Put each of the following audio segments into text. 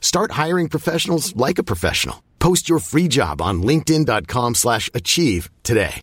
Start hiring professionals like a professional. Post your free job on linkedin.com/achieve slash achieve today.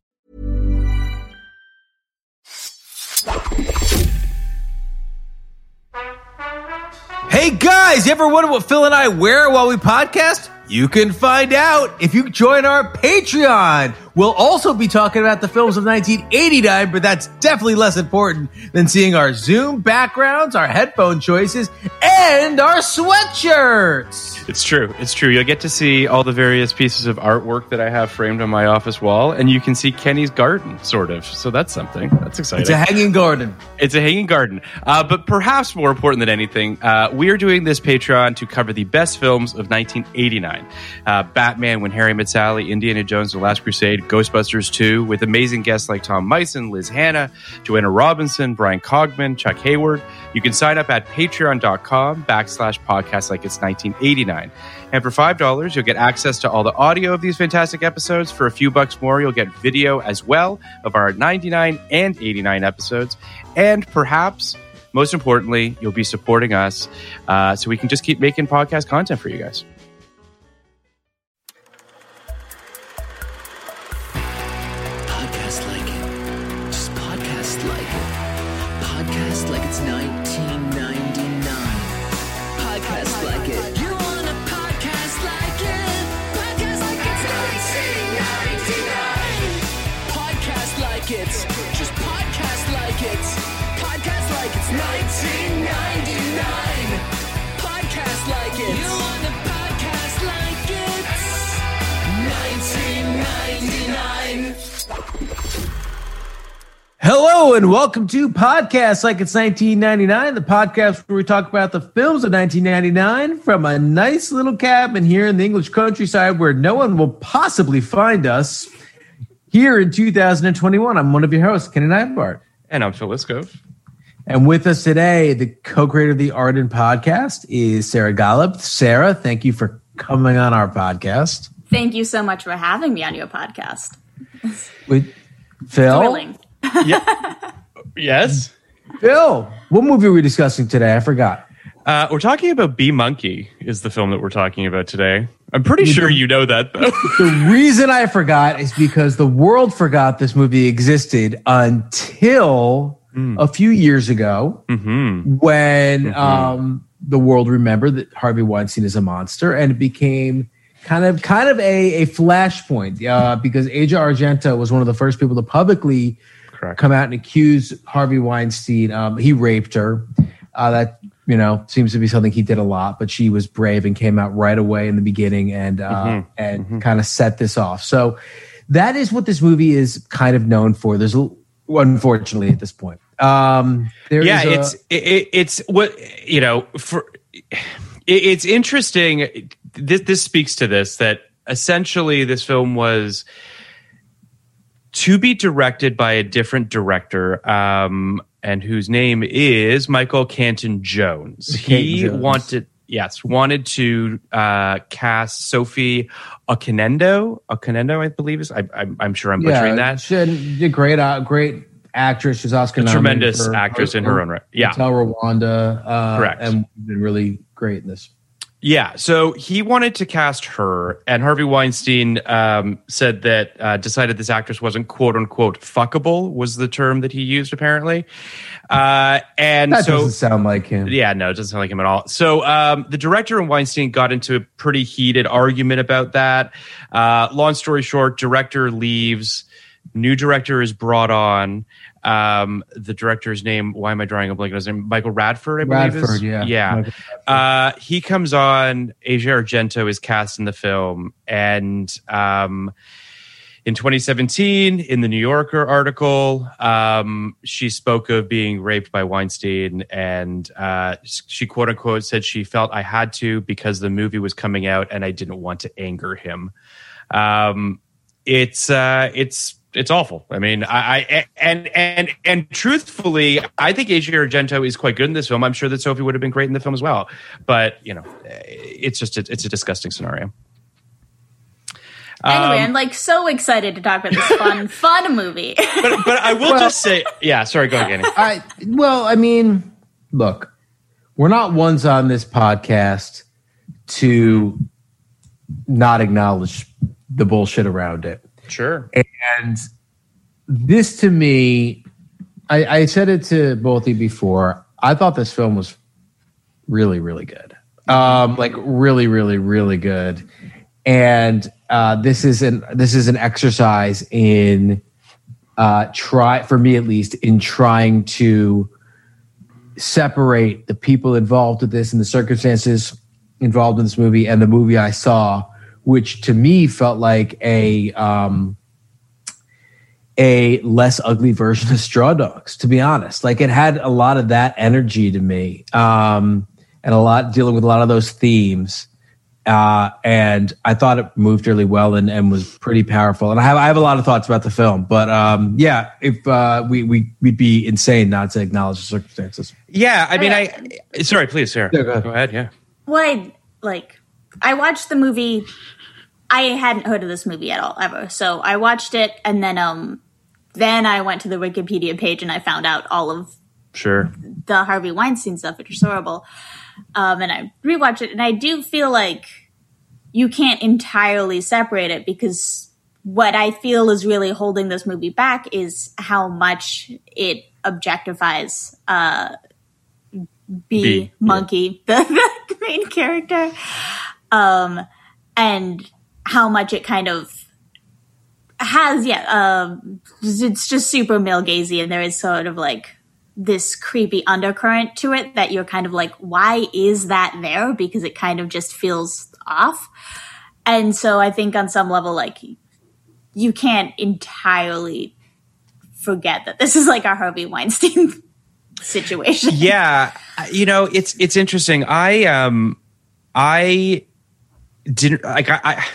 Hey guys, you ever wonder what Phil and I wear while we podcast? You can find out if you join our Patreon. We'll also be talking about the films of 1989, but that's definitely less important than seeing our Zoom backgrounds, our headphone choices, and our sweatshirts. It's true. It's true. You'll get to see all the various pieces of artwork that I have framed on my office wall, and you can see Kenny's garden, sort of. So that's something. That's exciting. It's a hanging garden. It's a hanging garden. Uh, but perhaps more important than anything, uh, we are doing this Patreon to cover the best films of 1989. Uh, Batman, When Harry Met Sally, Indiana Jones, The Last Crusade, Ghostbusters 2, with amazing guests like Tom Meissen, Liz Hannah, Joanna Robinson, Bryan Cogman, Chuck Hayward. You can sign up at patreon.com backslash podcast like it's 1989. And for $5, you'll get access to all the audio of these fantastic episodes. For a few bucks more, you'll get video as well of our 99 and 89 episodes. And perhaps, most importantly, you'll be supporting us uh, so we can just keep making podcast content for you guys. Hello and welcome to Podcast Like It's 1999, the podcast where we talk about the films of 1999 from a nice little cabin here in the English countryside where no one will possibly find us. Here in 2021, I'm one of your hosts, Kenny Neibart. And I'm Phil Iscove. And with us today, the co-creator of the Arden podcast is Sarah Golub. Sarah, thank you for coming on our podcast. Thank you so much for having me on your podcast. With Phil. Thrilling. Yes. Bill, what movie are we discussing today? I forgot. Uh, we're talking about B Monkey, is the film that we're talking about today. I'm pretty sure you know that, though. The reason I forgot is because the world forgot this movie existed until a few years ago when um, the world remembered that Harvey Weinstein is a monster and it became kind of kind of a, a flashpoint uh, because Asia Argento was one of the first people to publicly Correct. come out and accuse Harvey Weinstein. Um, he raped her. Uh, that you know seems to be something he did a lot, but she was brave and came out right away in the beginning and uh, and kind of set this off. So that is what this movie is kind of known for. There's a- unfortunately at this point. Um, there yeah, is a- it's it, it's what you know for it, it's interesting. This this speaks to this that essentially this film was to be directed by a different director, um, and whose name is Michael Caton-Jones. he Jones. wanted. Yes, wanted to uh, cast Sophie Okonedo. Okonedo, I believe is. I, I'm, I'm sure I'm butchering that. She did great, uh, great actress. She's Oscar A tremendous actress in her own right. Yeah. Hotel Rwanda. Uh, Correct. And been really great in this. Yeah, so he wanted to cast her, and Harvey Weinstein um, said that uh, decided this actress wasn't quote unquote fuckable was the term that he used apparently, uh, and That so doesn't sound like him. yeah, no, it doesn't sound like him at all. So um, the director and Weinstein got into a pretty heated argument about that. Uh, long story short, director leaves, new director is brought on. Um, the director's name, why am I drawing a blank on his name? Michael Radford, I believe. is- Radford, yeah. Yeah. Michael Uh, he comes on. Asia Argento is cast in the film, and um, in 2017, in the New Yorker article, um, she spoke of being raped by Weinstein, and uh, she quote unquote said she felt I had to because the movie was coming out and I didn't want to anger him. Um, it's uh, it's it's awful. I mean, I, I and and and truthfully, I think Asia Argento is quite good in this film. I'm sure that Sophie would have been great in the film as well. But you know, it's just a, it's a disgusting scenario. Anyway, Um, I'm like so excited to talk about this fun, fun movie. but but I will Well- just say, yeah. Sorry, go ahead, Danny. I well, I mean, look, we're not ones on this podcast to not acknowledge the bullshit around it. Sure. And this to me, I, I said it to both of you before. I thought this film was really, really good. Um, like really, really, really good. And uh, this is an this is an exercise in uh, try for me at least in trying to separate the people involved with this and the circumstances involved in this movie and the movie I saw, which to me felt like a um, a less ugly version of Straw Dogs. To be honest, like it had a lot of that energy to me, um, and a lot dealing with a lot of those themes. Uh, and I thought it moved really well and, and was pretty powerful. And I have I have a lot of thoughts about the film, but um, yeah, if uh, we we we'd be insane not to acknowledge the circumstances. Yeah, I mean, I. Sorry, please, Sarah. Yeah, go ahead. Go ahead. Yeah. well, I, like, I watched the movie. I hadn't heard of this movie at all ever, so I watched it, and then um, then I went to the Wikipedia page and I found out all of Sure. the Harvey Weinstein stuff, which is horrible. Um, and I rewatched it, and I do feel like you can't entirely separate it because what I feel is really holding this movie back is how much it objectifies uh, B, B, yeah. Monkey, the, the main character, um, and how much it kind of has yeah um it's just super male gazy and there is sort of like this creepy undercurrent to it that you're kind of like why is that there? Because it kind of just feels off. And so i think on some level like you can't entirely forget that this is like a harvey weinstein situation. Yeah you know it's it's interesting. I um i didn't like i, I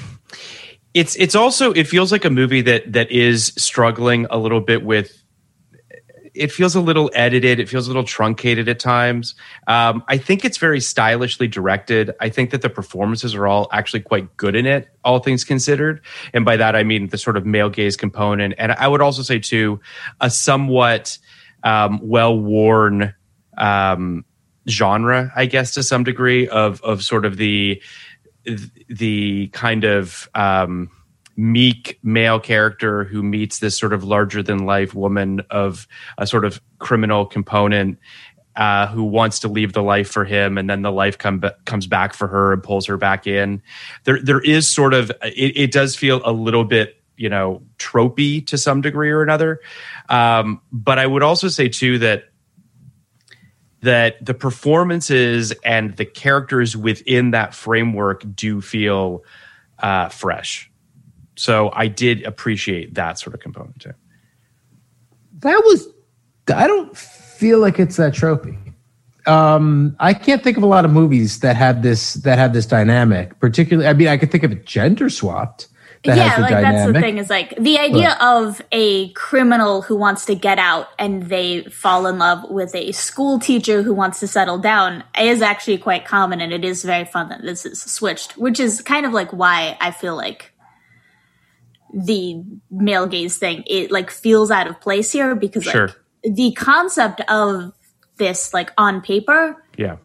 it's it's also it feels like a movie that that is struggling a little bit with it feels a little edited it feels a little truncated at times. Um, i think it's very stylishly directed. I think that the performances are all actually quite good in it all things considered. And by that i mean the sort of male gaze component. And i would also say too a somewhat um, well worn um, genre i guess to some degree of of sort of the the kind of um, meek male character who meets this sort of larger than life woman of a sort of criminal component uh, who wants to leave the life for him, and then the life come comes back for her and pulls her back in. There, there is sort of it, it does feel a little bit you know tropey to some degree or another, um, but I would also say too that that the performances and the characters within that framework do feel uh, fresh. So I did appreciate that sort of component too. That was I don't feel like it's that tropey. Um, I can't think of a lot of movies that have this that have this dynamic. Particularly, I mean, I could think of it gender swapped. Yeah, like dynamic. that's the thing is like the idea of a criminal who wants to get out and they fall in love with a school teacher who wants to settle down is actually quite common and it is very fun that this is switched, which is kind of like why I feel like the male gaze thing, it like feels out of place here because like the concept of this like on paper Yeah.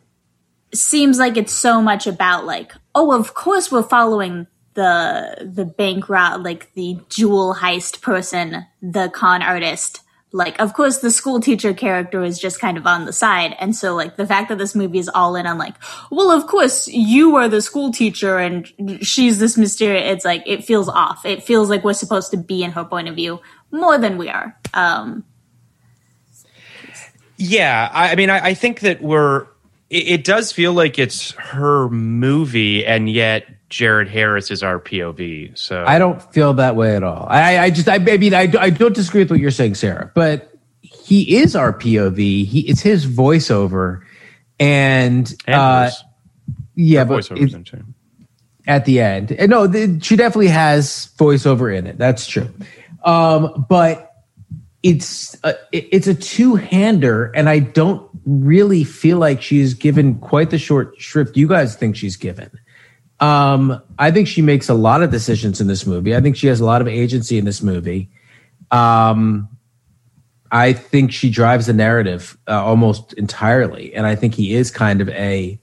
seems like it's so much about like oh of course we're following the the bank route like the jewel heist person the con artist like of course the school teacher character is just kind of on the side and so like the fact that this movie is all in on like well of course you are the school teacher and she's this mysterious it's like it feels off it feels like we're supposed to be in her point of view more than we are um Yeah, I, I mean, I, I think that we're. It does feel like it's her movie, and yet Jared Harris is our POV. So I don't feel that way at all. I, I just, I, I mean, I, I don't disagree with what you're saying, Sarah, but he is our POV. He, it's his voiceover, and, And uh, voice- yeah, but it- at the end, and no, the, she definitely has voiceover in it. That's true, um, but it's a, it's a two hander, and I don't really feel like she's given quite the short shrift you guys think she's given. Um, I think she makes a lot of decisions in this movie. I think she has a lot of agency in this movie. Um, I think she drives the narrative uh, almost entirely, and I think he is kind of a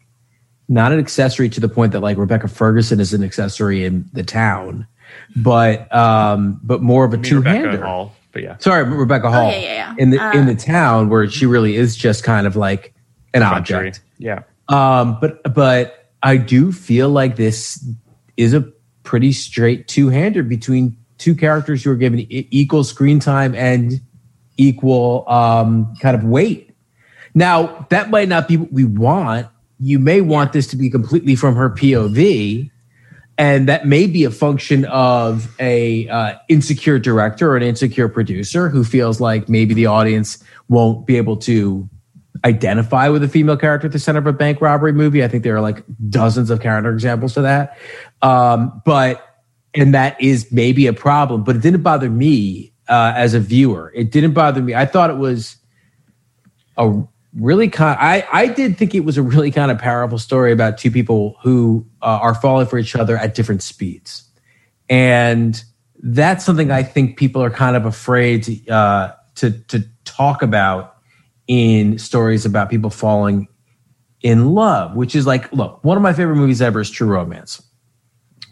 not an accessory to the point that like Rebecca Ferguson is an accessory in the town, but um, but more of a mean, two hander. But yeah, Sorry, Rebecca Hall. Oh, yeah, yeah, yeah. In the in Uh, the town where she really is just kind of like an Country. object. Yeah, Um, but but I do feel like this is a pretty straight two hander between two characters who are given equal screen time and equal um, kind of weight. Now that might not be what we want. You may want this to be completely from her POV, and that may be a function of a uh, insecure director or an insecure producer who feels like maybe the audience won't be able to identify with a female character at the center of a bank robbery movie. I think there are like dozens of counter examples to that. Um, but and that is maybe a problem, but it didn't bother me uh, as a viewer. It didn't bother me. I thought it was a really kind. I I did think it was a really kind of powerful story about two people who uh, are falling for each other at different speeds, and that's something I think people are kind of afraid to uh, to to talk about in stories about people falling in love, which is like, look, one of my favorite movies ever is True Romance,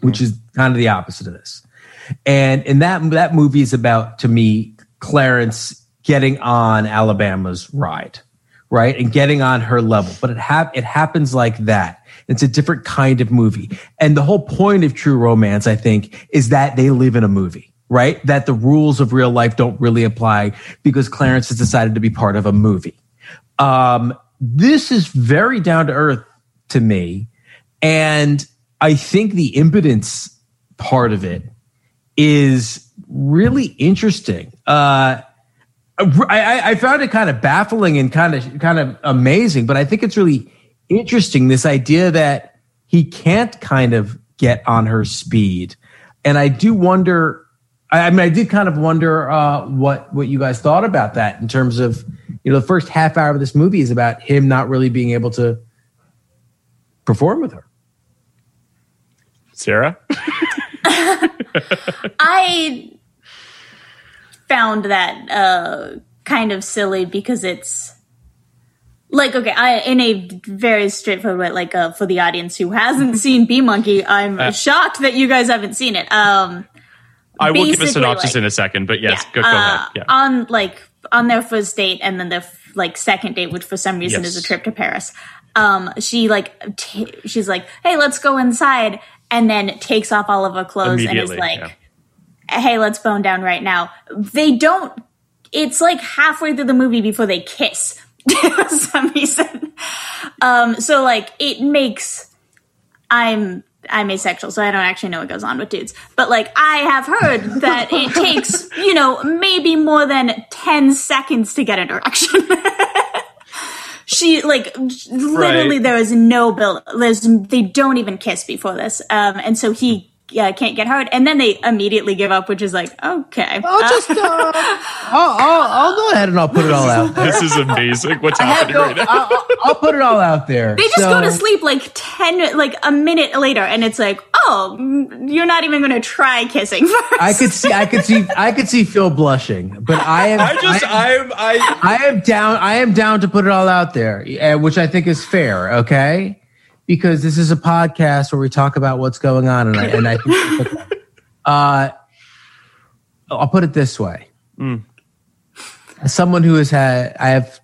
which is kind of the opposite of this. And in that that movie is about to me Clarence getting on Alabama's ride, right, and getting on her level. But it hap- it happens like that. It's a different kind of movie. And the whole point of True Romance, I think, is that they live in a movie, right? That the rules of real life don't really apply because Clarence has decided to be part of a movie. Um, this is very down to earth to me. And I think the impotence part of it is really interesting. Uh, I, I, found it kind of baffling and kind of kind of amazing, but I think it's really interesting this idea that he can't kind of get on her speed, and I do wonder. I, I mean, I did kind of wonder uh, what what you guys thought about that in terms of you know the first half hour of this movie is about him not really being able to perform with her. Sarah. I found that uh, kind of silly because it's like okay, I in a very straightforward way, like uh, for the audience who hasn't seen B Monkey, I'm shocked that you guys haven't seen it. Um, I will give a synopsis like- in a second, but yes, yeah, go, go uh, ahead. Yeah. On like on their first date and then their like second date, which for some reason Yes. is a trip to Paris. Um, she like t- she's like, "Hey, let's go inside," and then takes off all of her clothes and is like, yeah. "Hey, let's bone down right now." They don't. It's like halfway through the movie before they kiss for some reason. Um, so like it makes I'm I'm asexual, so I don't actually know what goes on with dudes. But like I have heard that it takes, you know, maybe more than 10 seconds to get an erection. she like literally Right. there is no build there's they don't even kiss before this. Um and so he yeah, I can't get hard, and then they immediately give up, which is like, okay, I'll just, uh, I'll, I'll, I'll go ahead and I'll put it all out there. This is amazing. What's I have happening no, right now? I'll, I'll- I'll put it all out there. They just So- go to sleep like 10, like a minute later, and it's like, oh, you're not even going to try kissing first. I could see, I could see, I could see Phil blushing, but I am, I just, I, I'm, I, I am down, I am down to put it all out there, uh, which I think is fair. Okay, because this is a podcast where we talk about what's going on, and I, and I think, uh, I'll put it this way: as someone who has had, I have,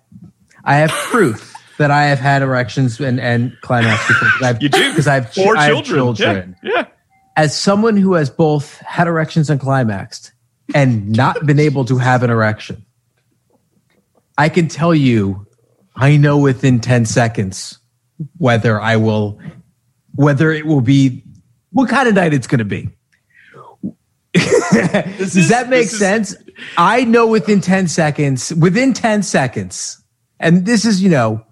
I have proof that I have had erections and and climax before. 'cause I've- you do because I have four I children. children Yeah, yeah. as someone who has both had erections and climaxed and not been able to have an erection, I can tell you, I know within 10 seconds whether I will, whether it will be, what kind of night it's going to be. Does is- that make this is- sense? I know within 10 seconds, within 10 seconds, and this is, you know,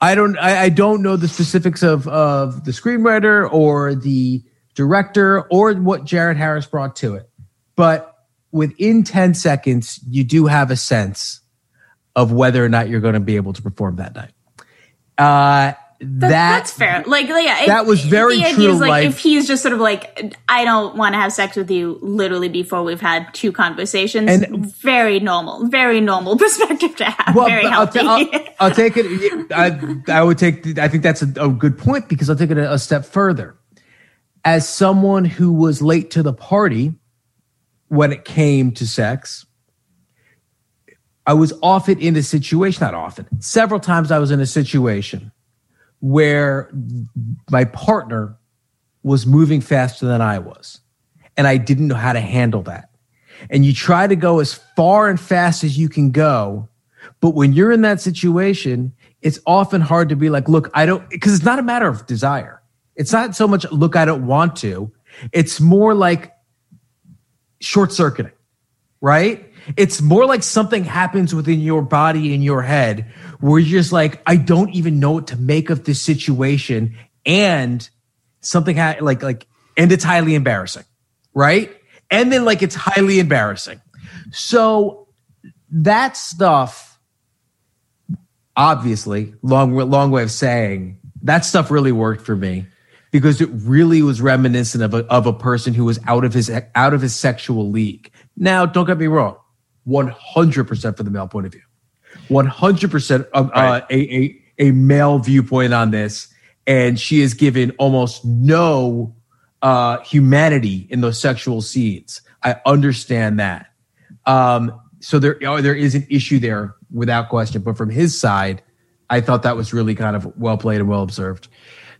I don't I, I don't know the specifics of of the screenwriter or the director or what Jared Harris brought to it. But within 10 seconds, you do have a sense of whether or not you're going to be able to perform that night. Uh That- that that's fair. Like, yeah, that was very the idea true is, like. If he's just sort of like, I don't want to have sex with you, literally before we've had two conversations. And- very normal, very normal perspective to have. Well, very I'll, healthy. I'll, I'll take it. I, I would take. I think that's a, a good point because I'll take it a, a step further. As someone who was late to the party when it came to sex, I was often in a situation. Not often. Several times I was in a situation where my partner was moving faster than I was, and I didn't know how to handle that and you try to go as far and fast as you can go. But when you're in that situation, it's often hard to be like, look, I don't, because it's not a matter of desire. It's not so much, look, I don't want to. It's more like short circuiting, right? It's more like something happens within your body in your head where you're just like, I don't even know what to make of this situation. And something ha- like, like, and it's highly embarrassing, right? And then like it's highly embarrassing. So that stuff, obviously, long long way of saying that stuff really worked for me because it really was reminiscent of a, of a person who was out of his out of his sexual league. Now, don't get me wrong, one hundred percent for the male point of view, one hundred percent of uh, a, a a male viewpoint on this, and she is given almost no uh, humanity in those sexual scenes. I understand that. Um, so there, oh, there is an issue there without question. But from his side, I thought that was really kind of well played and well observed.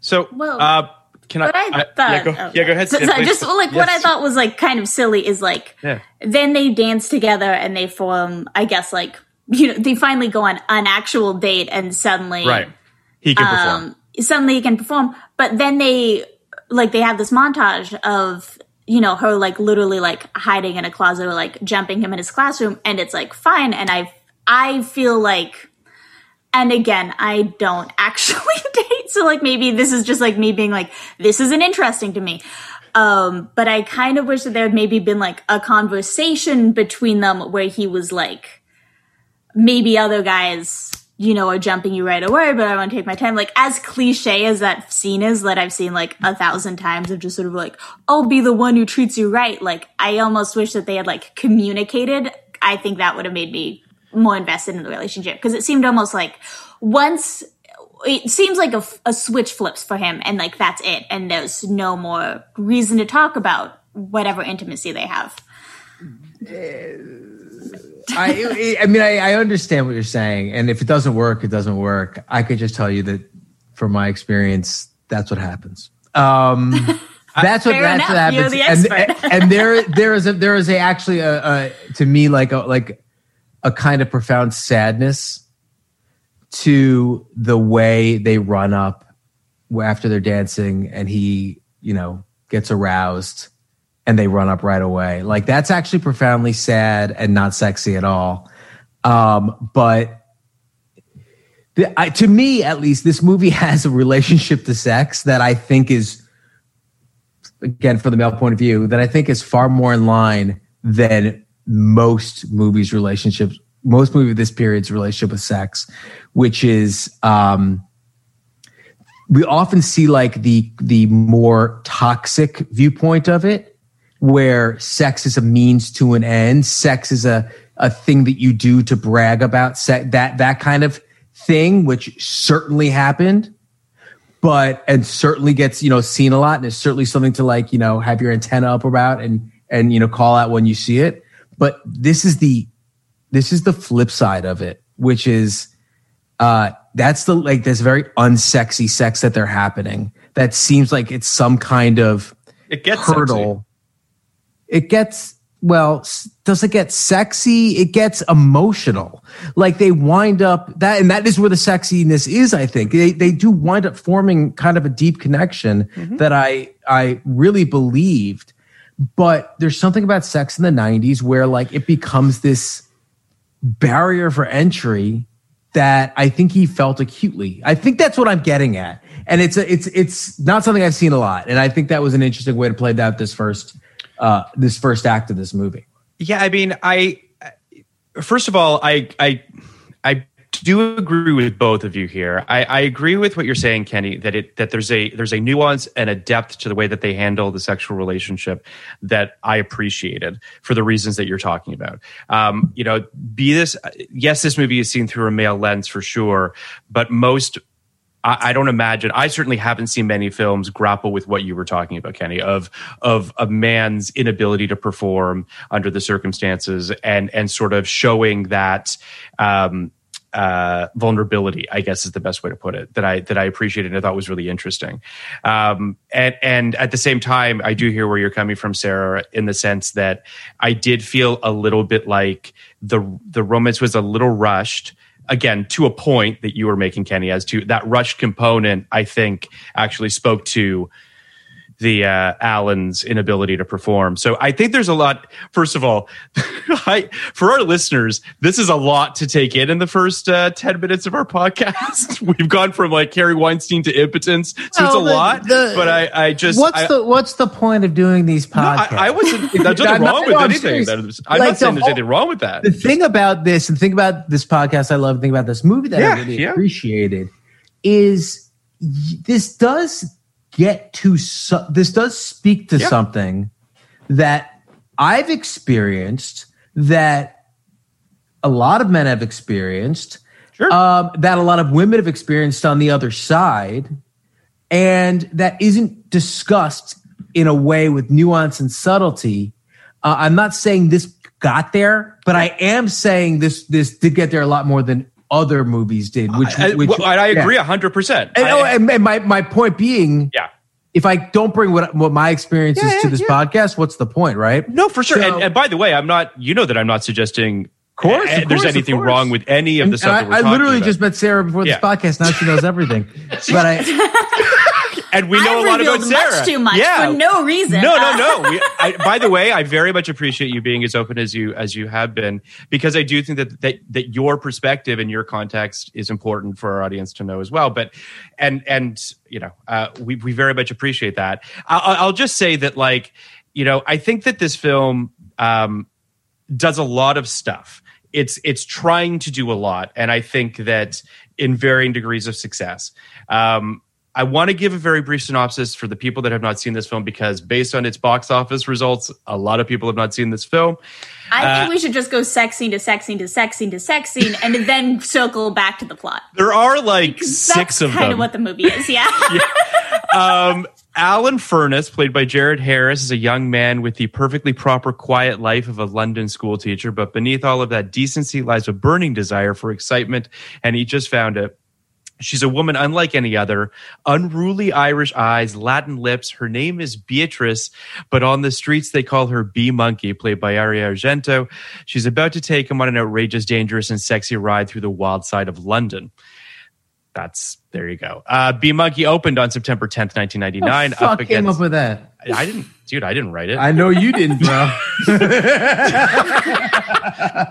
So, Well, uh, can But I, I? thought, yeah, go, oh, yeah, go ahead. So, please. just like what I thought was like kind of silly is like Yeah. then they dance together and they form, I guess, like you know, they finally go on an actual date and suddenly, Right. He can perform. um, suddenly he can perform. But then they like they have this montage of you know her like literally like hiding in a closet or like jumping him in his classroom, and it's like fine. And I I feel like. And again, I don't actually date, so like maybe this is just like me being like, this isn't interesting to me. Um, but I kind of wish that there had maybe been like a conversation between them where he was like, maybe other guys, you know, are jumping you right away, but I want to take my time. Like as cliche as that scene is that I've seen like a thousand times of just sort of like, I'll be the one who treats you right. Like I almost wish that they had like communicated. I think that would have made me more invested in the relationship because it seemed almost like once it seems like a, a switch flips for him and like that's it and there's no more reason to talk about whatever intimacy they have I, I mean, I, I understand what you're saying, and if it doesn't work, it doesn't work. I could just tell you that, from my experience, that's what happens. Um, that's what Fair that's what. You're happens. the and, and there there is a there is a actually a, a to me like a like a kind of profound sadness to the way they run up after they're dancing, and he you know gets aroused and they run up right away. Like that's actually profoundly sad and not sexy at all. Um, but the, I, to me, at least, this movie has a relationship to sex that I think is again for the male point of view that I think is far more in line than most movies relationships most movie of this period's relationship with sex, which is um we often see like the the more toxic viewpoint of it where sex is a means to an end. Sex is a a thing that you do to brag about se- that that kind of thing which certainly happened but and certainly gets you know seen a lot and it's certainly something to like you know have your antenna up about and and you know call out when you see it but this is the this is the flip side of it which is uh that's the like this very unsexy sex that they're happening that seems like it's some kind of It gets hurdle. It gets well does it get sexy? It gets emotional. Like they wind up that and that is where the sexiness is i think. They, they do wind up forming kind of a deep connection that i i really believed but there's something about sex in the 90s where like it becomes this barrier for entry that I think he felt acutely. I think that's what I'm getting at. And it's a, it's it's not something I've seen a lot. And I think that was an interesting way to play that this first uh this first act of this movie. Yeah, I mean, I first of all, I I I do agree with both of you here. I, I agree with what you're saying, Kenny, that it that there's a there's a nuance and a depth to the way that they handle the sexual relationship that I appreciated for the reasons that you're talking about. Um, you know, be this yes, this movie is seen through a male lens for sure, but most I, don't imagine. I certainly haven't seen many films grapple with what you were talking about, Kenny, of of a man's inability to perform under the circumstances, and and sort of showing that um, uh, vulnerability. I guess is the best way to put it. That I that I appreciated and I thought was really interesting. Um, and and at the same time, I do hear where you're coming from, Sarah, in the sense that I did feel a little bit like the the romance was a little rushed again to a point that you were making kenny as to that rushed component i think actually spoke to the uh, Alan's inability to perform. So I think there's a lot. First of all, I, for our listeners, this is a lot to take in in the first uh, ten minutes of our podcast. We've gone from like Harry Weinstein to impotence, so it's a the- lot. the- but I, I just What's I, the what's the point of doing these no, podcasts? I, I wasn't. There's I'm nothing not- wrong with no, I'm anything. serious. That is, I'm Like, not saying the there's whole- anything wrong with that. the thing about this and the thing about this podcast I love, the thing about this movie that Yeah, I really yeah. appreciated is this does get to so, this does speak to Yeah. something that I've experienced that a lot of men have experienced Sure. um, that a lot of women have experienced on the other side and that isn't discussed in a way with nuance and subtlety. Uh, I'm not saying this got there, but I am saying this this did get there a lot more than other movies did. Uh, which, I, which well, I yeah. agree hundred percent. And, oh, and, and my my point being, Yeah. if I don't bring what what my experience is Yeah, to this yeah. podcast, what's the point, right? No, for sure. So- and, and by the way, I'm not. You know that I'm not suggesting. course, of there's course, of anything course. wrong with any of the And stuff I, that we're I literally about. just met Sarah before Yeah. this podcast. Now she knows everything. but I, and we know a lot about Sarah. much too much yeah. for no reason. No, no, no. We, I, by the way, I very much appreciate you being as open as you as you have been because I do think that that that your perspective and your context is important for our audience to know as well. But and and you know, uh, we we very much appreciate that. I'll, I'll just say that like you know, I think that this film um, does a lot of stuff. It's it's trying to do a lot, and I think that in varying degrees of success. Um, I want to give a very brief synopsis for the people that have not seen this film because, based on its box office results, a lot of people have not seen this film. I think Uh, we should just go sex scene to sex scene to sex scene to sex scene and then circle back to the plot. There are like That's six of them. kind of what the movie is, yeah. um, Alan Furness, played by Jared Harris, is a young man with the perfectly proper, quiet life of a London school teacher. But beneath all of that decency lies a burning desire for excitement, and he just found it. She's a woman unlike any other, unruly Irish eyes, Latin lips. Her name is Beatrice, but on the streets they call her B Monkey, played by Asia Argento. She's about to take him on an outrageous, dangerous, and sexy ride through the wild side of London. That's there you go. Uh, B Monkey opened on September 10th, 1999. Who the fuck up came up with that? I didn't, dude. I didn't write it. I know you didn't, bro.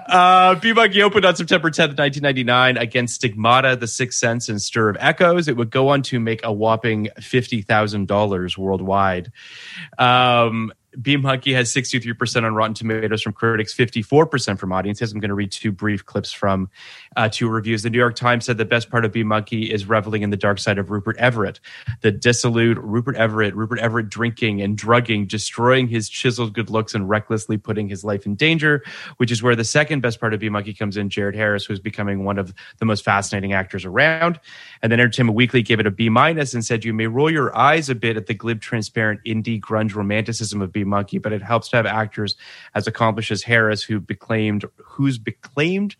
Uh, B Monkey opened on September 10th, 1999 against Stigmata, The Sixth Sense, and Stir of Echoes. It would go on to make a whopping $50,000 worldwide. Um, B Monkey has 63% on Rotten Tomatoes from critics, 54% from audiences. I'm going to read two brief clips from uh, two reviews. The New York Times said the best part of B Monkey is reveling in the dark side of Rupert Everett, the dissolute Rupert Everett, Rupert Everett drinking and drugging, destroying his chiseled good looks and recklessly putting his life in danger, which is where the second best part of B Monkey comes in. Jared Harris, who's becoming one of the most fascinating actors around. And then Entertainment Weekly gave it a B minus and said, You may roll your eyes a bit at the glib, transparent indie grunge romanticism of B Monkey, but it helps to have actors as accomplished as Harris, who beclaimed, whose beclaimed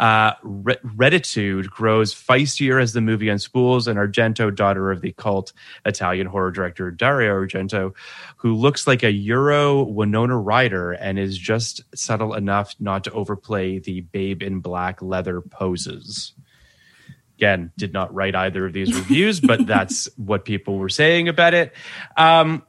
uh, re- rettitude grows feistier as the movie unspools, and Argento, daughter of the cult Italian horror director Dario Argento, who looks like a Euro Winona Ryder and is just subtle enough not to overplay the babe in black leather poses. Again, did not write either of these reviews, but that's what people were saying about it. Um,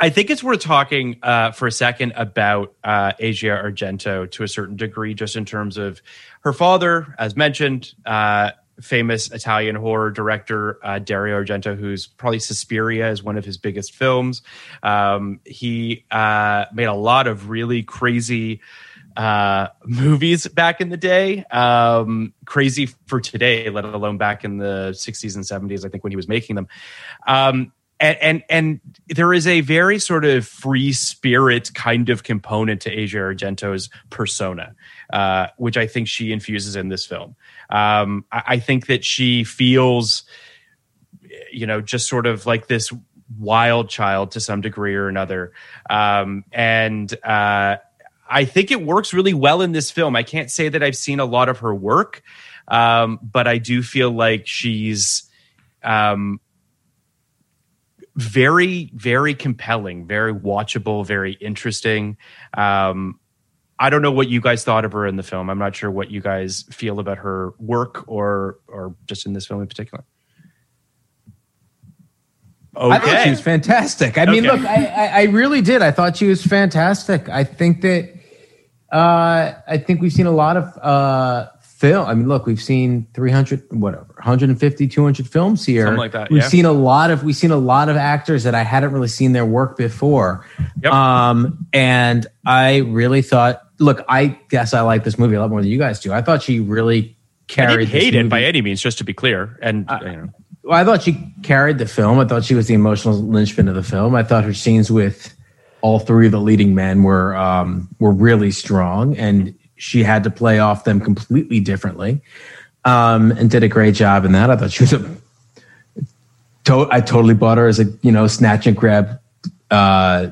I think it's worth talking uh, for a second about uh, Asia Argento to a certain degree, just in terms of her father, as mentioned, uh, famous Italian horror director uh, Dario Argento, who's probably Suspiria is one of his biggest films. Um, he uh, made a lot of really crazy uh, movies back in the day. Um, crazy for today, let alone back in the 60s and 70s, I think, when he was making them. Um, and, and and there is a very sort of free spirit kind of component to Asia Argento's persona, uh, which I think she infuses in this film. Um, I, I think that she feels, you know, just sort of like this wild child to some degree or another, um, and uh, I think it works really well in this film. I can't say that I've seen a lot of her work, um, but I do feel like she's. Um, very very compelling very watchable very interesting um i don't know what you guys thought of her in the film i'm not sure what you guys feel about her work or or just in this film in particular okay I thought she was fantastic. I mean, Okay. look, I, I, I really did. I thought she was fantastic. I think that uh, I think we've seen a lot of uh, film. I mean, look, we've seen 300, whatever, 150, 200 films here. Something like that, We've yeah. seen a lot of we've seen a lot of actors that I hadn't really seen their work before. Yep. Um, and I really thought, look, I guess I like this movie a lot more than you guys do. I thought she really carried. hate it by any means just to be clear and you know Well, I thought she carried the film. I thought she was the emotional linchpin of the film. I thought her scenes with all three of the leading men were um, were really strong, and she had to play off them completely differently, um, and did a great job in that. I thought she was a. To- I totally bought her as a you know snatch and grab uh,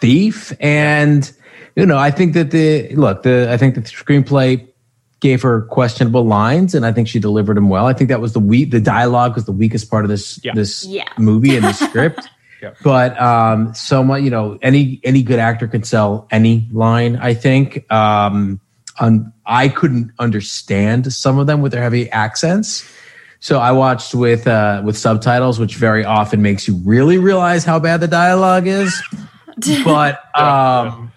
thief, and you know I think that the look the I think the screenplay gave her questionable lines, and I think she delivered them well. I think that was the weak. The dialogue was the weakest part of this Yeah. this Yeah. movie and the script. Yeah. But um, so much, you know, any any good actor can sell any line. I think. Um, um, I couldn't understand some of them with their heavy accents. So I watched with uh, with subtitles, which very often makes you really realize how bad the dialogue is. but um,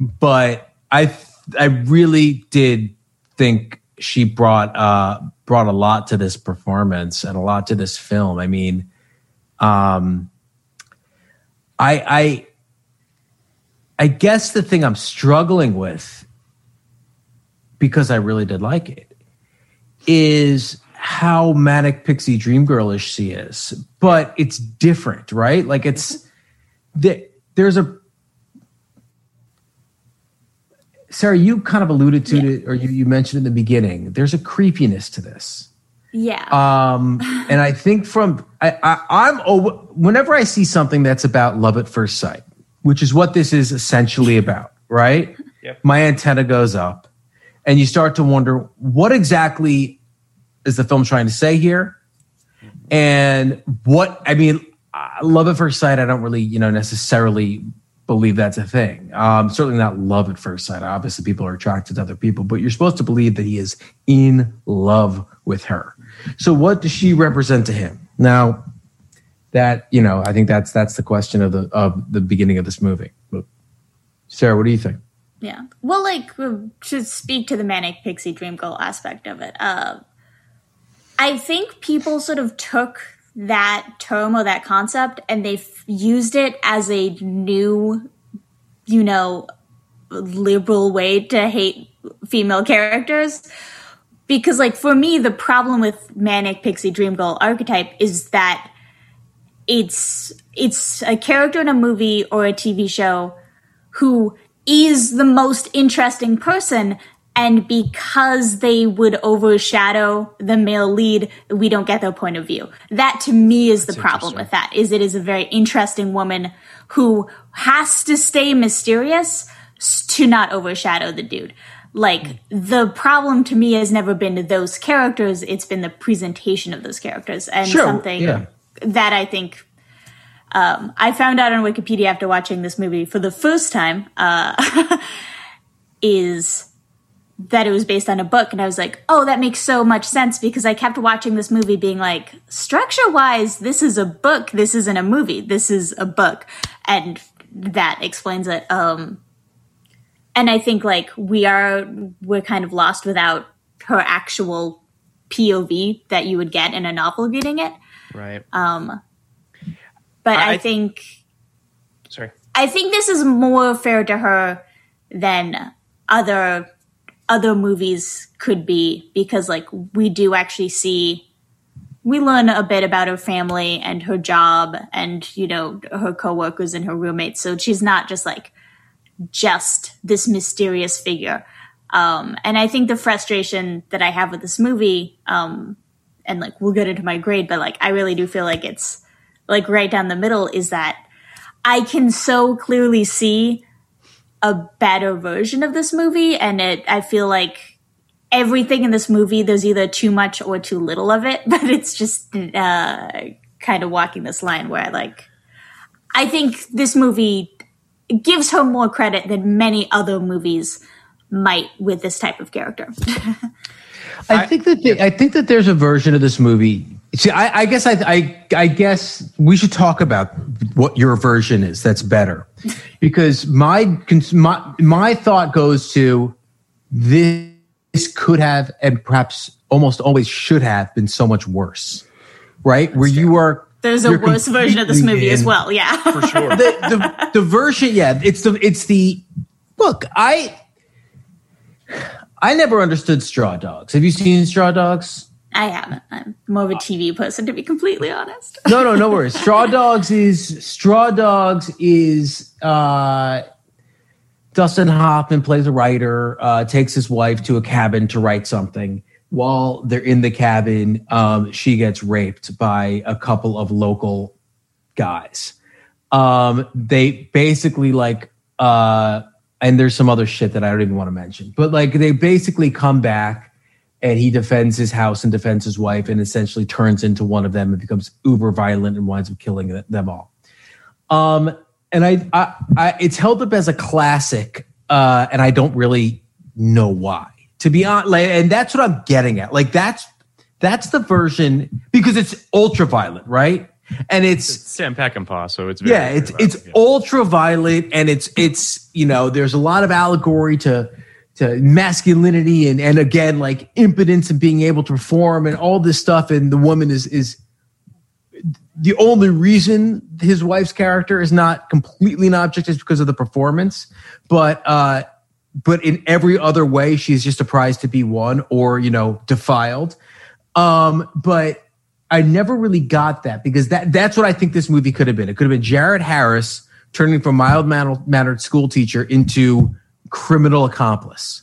but I I really did think she brought uh, brought a lot to this performance and a lot to this film. I mean, um, I I I guess the thing I'm struggling with because I really did like it is how manic pixie dream girlish she is. But it's different right? Like it's the, there's a sarah you kind of alluded to it or you, you mentioned in the beginning there's a creepiness to this Yeah. um and i think from i, I i'm oh, whenever i see something that's about love at first sight which is what this is essentially about right Yep. my antenna goes up and you start to wonder what exactly is the film trying to say here and what i mean uh, love at first sight i don't really you know necessarily believe that's a thing. Um, certainly not love at first sight. Obviously, people are attracted to other people, but you're supposed to believe that he is in love with her. So, what does she represent to him? Now, that you know, I think that's that's the question of the of the beginning of this movie. Sarah, what do you think? Yeah. Well, like to speak to the manic pixie dream girl aspect of it, uh, I think people sort of took that term or that concept and they've used it as a new, you know, liberal way to hate female characters. Because, like, for me, the problem with manic pixie dream girl archetype is that it's it's a character in a movie or a TV show who is the most interesting person and because they would overshadow the male lead we don't get their point of view. That to me is the problem with that is it is a very interesting woman who has to stay mysterious to not overshadow the dude like the problem to me has never been those characters it's been the presentation of those characters and Sure, something yeah. that i think um, I found out on Wikipedia after watching this movie for the first time uh, is that it was based on a book, and I was like, "Oh, that makes so much sense." Because I kept watching this movie, being like, "Structure wise, this is a book. This isn't a movie. This is a book," and that explains it. Um, and I think like we are we're kind of lost without her actual POV that you would get in a novel reading it. Right. Um, but I- I, think Sorry. I think this is more fair to her than other other movies could be because like we do actually see we learn a bit about her family and her job and you know her coworkers and her roommates so she's not just like just this mysterious figure um and i think the frustration that i have with this movie um and like we'll get into my grade but like i really do feel like it's like right down the middle is that I can so clearly see a better version of this movie, and it. I feel like everything in this movie there's either too much or too little of it, but it's just uh, kind of walking this line where like I think this movie gives her more credit than many other movies might with this type of character. I, think that the, I think that there's a version of this movie. See, I, I guess I, I I guess we should talk about what your version is. That's better, because my my my thought goes to this this could have and perhaps almost always should have been so much worse, right? Where you are. There's a you're worse version of this completely movie as well. Yeah. For sure. the, the the version, yeah, it's the it's the look. I I never understood Straw Dogs. Have you seen Straw Dogs? I haven't. I'm more of a TV person, to be completely honest. No, no, no worries. Straw Dogs is Straw Dogs is uh, Dustin Hoffman plays a writer, uh, takes his wife to a cabin to write something. While they're in the cabin, um, she gets raped by a couple of local guys. Um, they basically like, uh, and there's some other shit that I don't even want to mention, but like they basically come back and he defends his house and defends his wife and essentially turns into one of them and becomes uber violent and winds up killing them all. Um, and I, I, I, it's held up as a classic, uh, and I don't really know why. To be honest, like, and that's what I'm getting at. Like that's that's the version because it's ultraviolet, right? And it's It's Sam Peckinpah, so it's very, yeah, it's it's yeah. ultra violent and it's it's you know there's a lot of allegory to to masculinity and and again like impotence and being able to perform and all this stuff and the woman is is the only reason his wife's character is not completely an object is because of the performance but uh but in every other way she's just a prize to be won or you know defiled um but I never really got that because that that's what I think this movie could have been. It could have been Jared Harris turning from mild mannered school teacher into criminal accomplice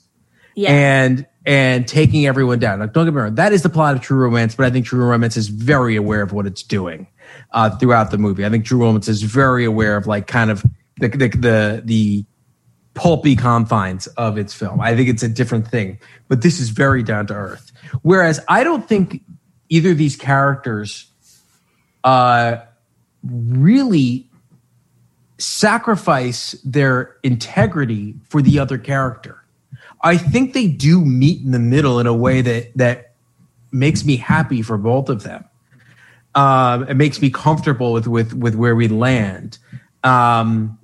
Yeah. and and taking everyone down. Like, don't get me wrong, that is the plot of True Romance, but I think True Romance is very aware of what it's doing uh, throughout the movie. I think True Romance is very aware of like kind of the the the, the pulpy confines of its film. I think it's a different thing, but this is very down to earth. Whereas I don't think either of these characters uh, really sacrifice their integrity for the other character. I think they do meet in the middle in a way that that makes me happy for both of them. Um, it makes me comfortable with with with where we land. Um,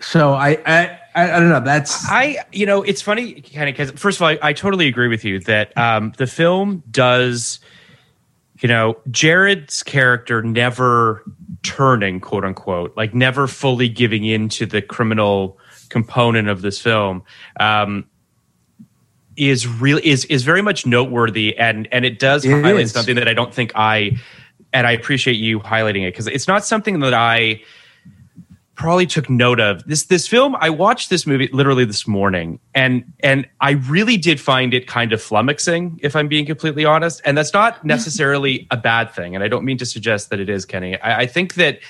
so I, I I, I don't know. That's I, you know, it's funny, kind of, because first of all, I, I totally agree with you that um, the film does, you know, Jared's character never turning, quote unquote, like never fully giving in to the criminal component of this film. Um, is really is is very much noteworthy and and it does It highlight is. something that I don't think I and I appreciate you highlighting it because it's not something that I probably took note of this this film. I watched this movie literally this morning and and i really did find it kind of flummoxing if i'm being completely honest. And that's not necessarily a bad thing. And i don't mean to suggest that it is kenny. I, I think that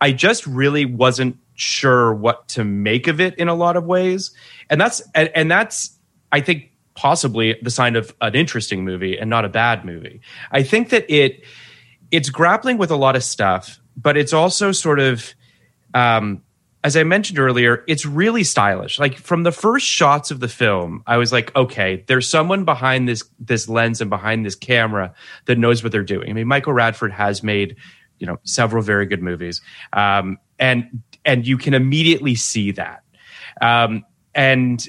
i just really wasn't sure what to make of it in a lot of ways. And that's and, and that's i think possibly the sign of an interesting movie and not a bad movie. I think that it it's grappling with a lot of stuff but it's also sort of um, as I mentioned earlier, it's really stylish. Like from the first shots of the film, I was like, okay, there's someone behind this this lens and behind this camera that knows what they're doing. I mean, Michael Radford has made you know several very good movies, um, and and you can immediately see that. Um, and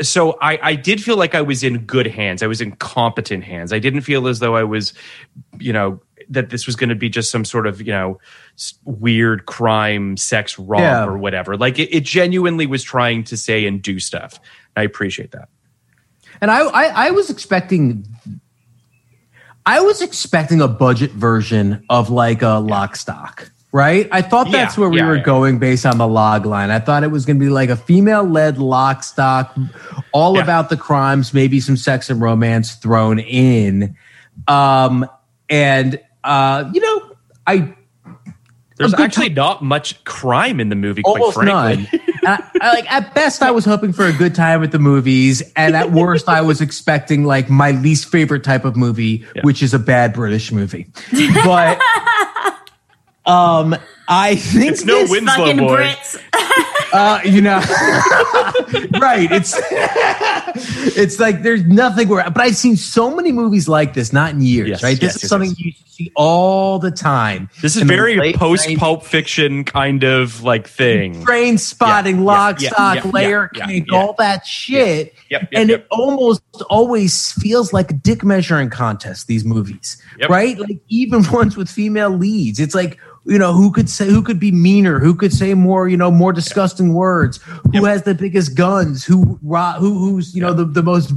so I, I did feel like I was in good hands. I was in competent hands. I didn't feel as though I was, you know, that this was going to be just some sort of, you know, weird crime, sex romp Yeah. or whatever. Like it, it genuinely was trying to say and do stuff. I appreciate that. And I, I, I was expecting, I was expecting a budget version of like a lock stock, right? I thought that's Yeah, where we yeah, were yeah. going based on the log line. I thought it was going to be like a female led lock stock, all about the crimes, maybe some sex and romance thrown in. Um, and, uh, you know, I, There's A good actually not much crime in the movie, quite almost frankly. none. I, I, like at best, I was hoping for a good time at the movies, and at worst, I was expecting like my least favorite type of movie, which is a bad British movie. But um, I think It's no this- Winslow Fucking boy. Brits. uh, you know, right? It's it's like there's nothing where, but I've seen so many movies like this, not in years, Yes, right? This yes, is yes, something you see all the time. This is very post Pulp fiction kind of like thing. Trainspotting, Yeah, lock, yeah, stock, yeah, layer cake, all that shit. Yep, yep, and yep. it almost always feels like a dick measuring contest, these movies. Right? Like even ones with female leads. It's like, you know, who could say who could be meaner, who could say more, you know, more disgusting words, who has the biggest guns, who who who's, you know, the, the most